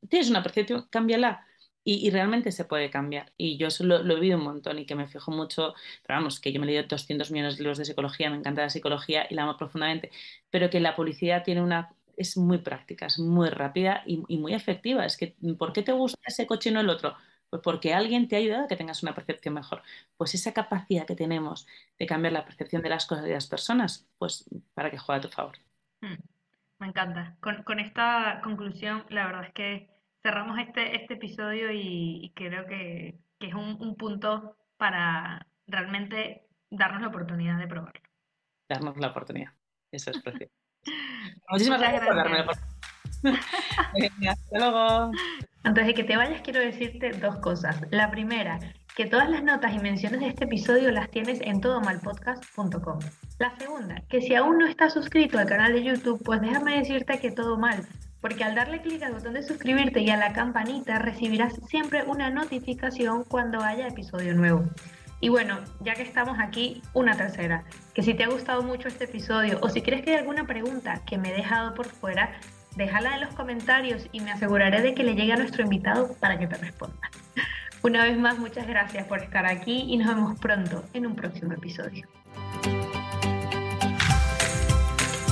tienes una percepción, cámbiala y, realmente se puede cambiar. Y yo eso lo, he vivido un montón y que me fijo mucho, pero vamos, que yo me he leído 200 millones de libros de psicología, me encanta la psicología y la amo profundamente, pero que la publicidad tiene una es muy práctica, es muy rápida y, muy efectiva. Es que, ¿por qué te gusta ese coche y no el otro? Pues porque alguien te ha ayudado a que tengas una percepción mejor. Pues esa capacidad que tenemos de cambiar la percepción de las cosas y de las personas, pues para que juegue a tu favor. Hmm, me encanta. Con, con esta conclusión, la verdad es que cerramos este, este episodio y, creo que, es un, punto para realmente darnos la oportunidad de probarlo. Darnos la oportunidad. Eso es precioso. Muchísimas gracias, por darme la oportunidad. Hasta luego. Antes de que te vayas, quiero decirte dos cosas. La primera, que todas las notas y menciones de este episodio las tienes en todomalpodcast.com. La segunda, que si aún no estás suscrito al canal de YouTube, pues déjame decirte que todo mal porque al darle clic al botón de suscribirte y a la campanita recibirás siempre una notificación cuando haya episodio nuevo. Y bueno, ya que estamos aquí, una tercera, que si te ha gustado mucho este episodio o si crees que hay alguna pregunta que me he dejado por fuera, déjala en los comentarios y me aseguraré de que le llegue a nuestro invitado para que te responda. Una vez más, muchas gracias por estar aquí y nos vemos pronto en un próximo episodio.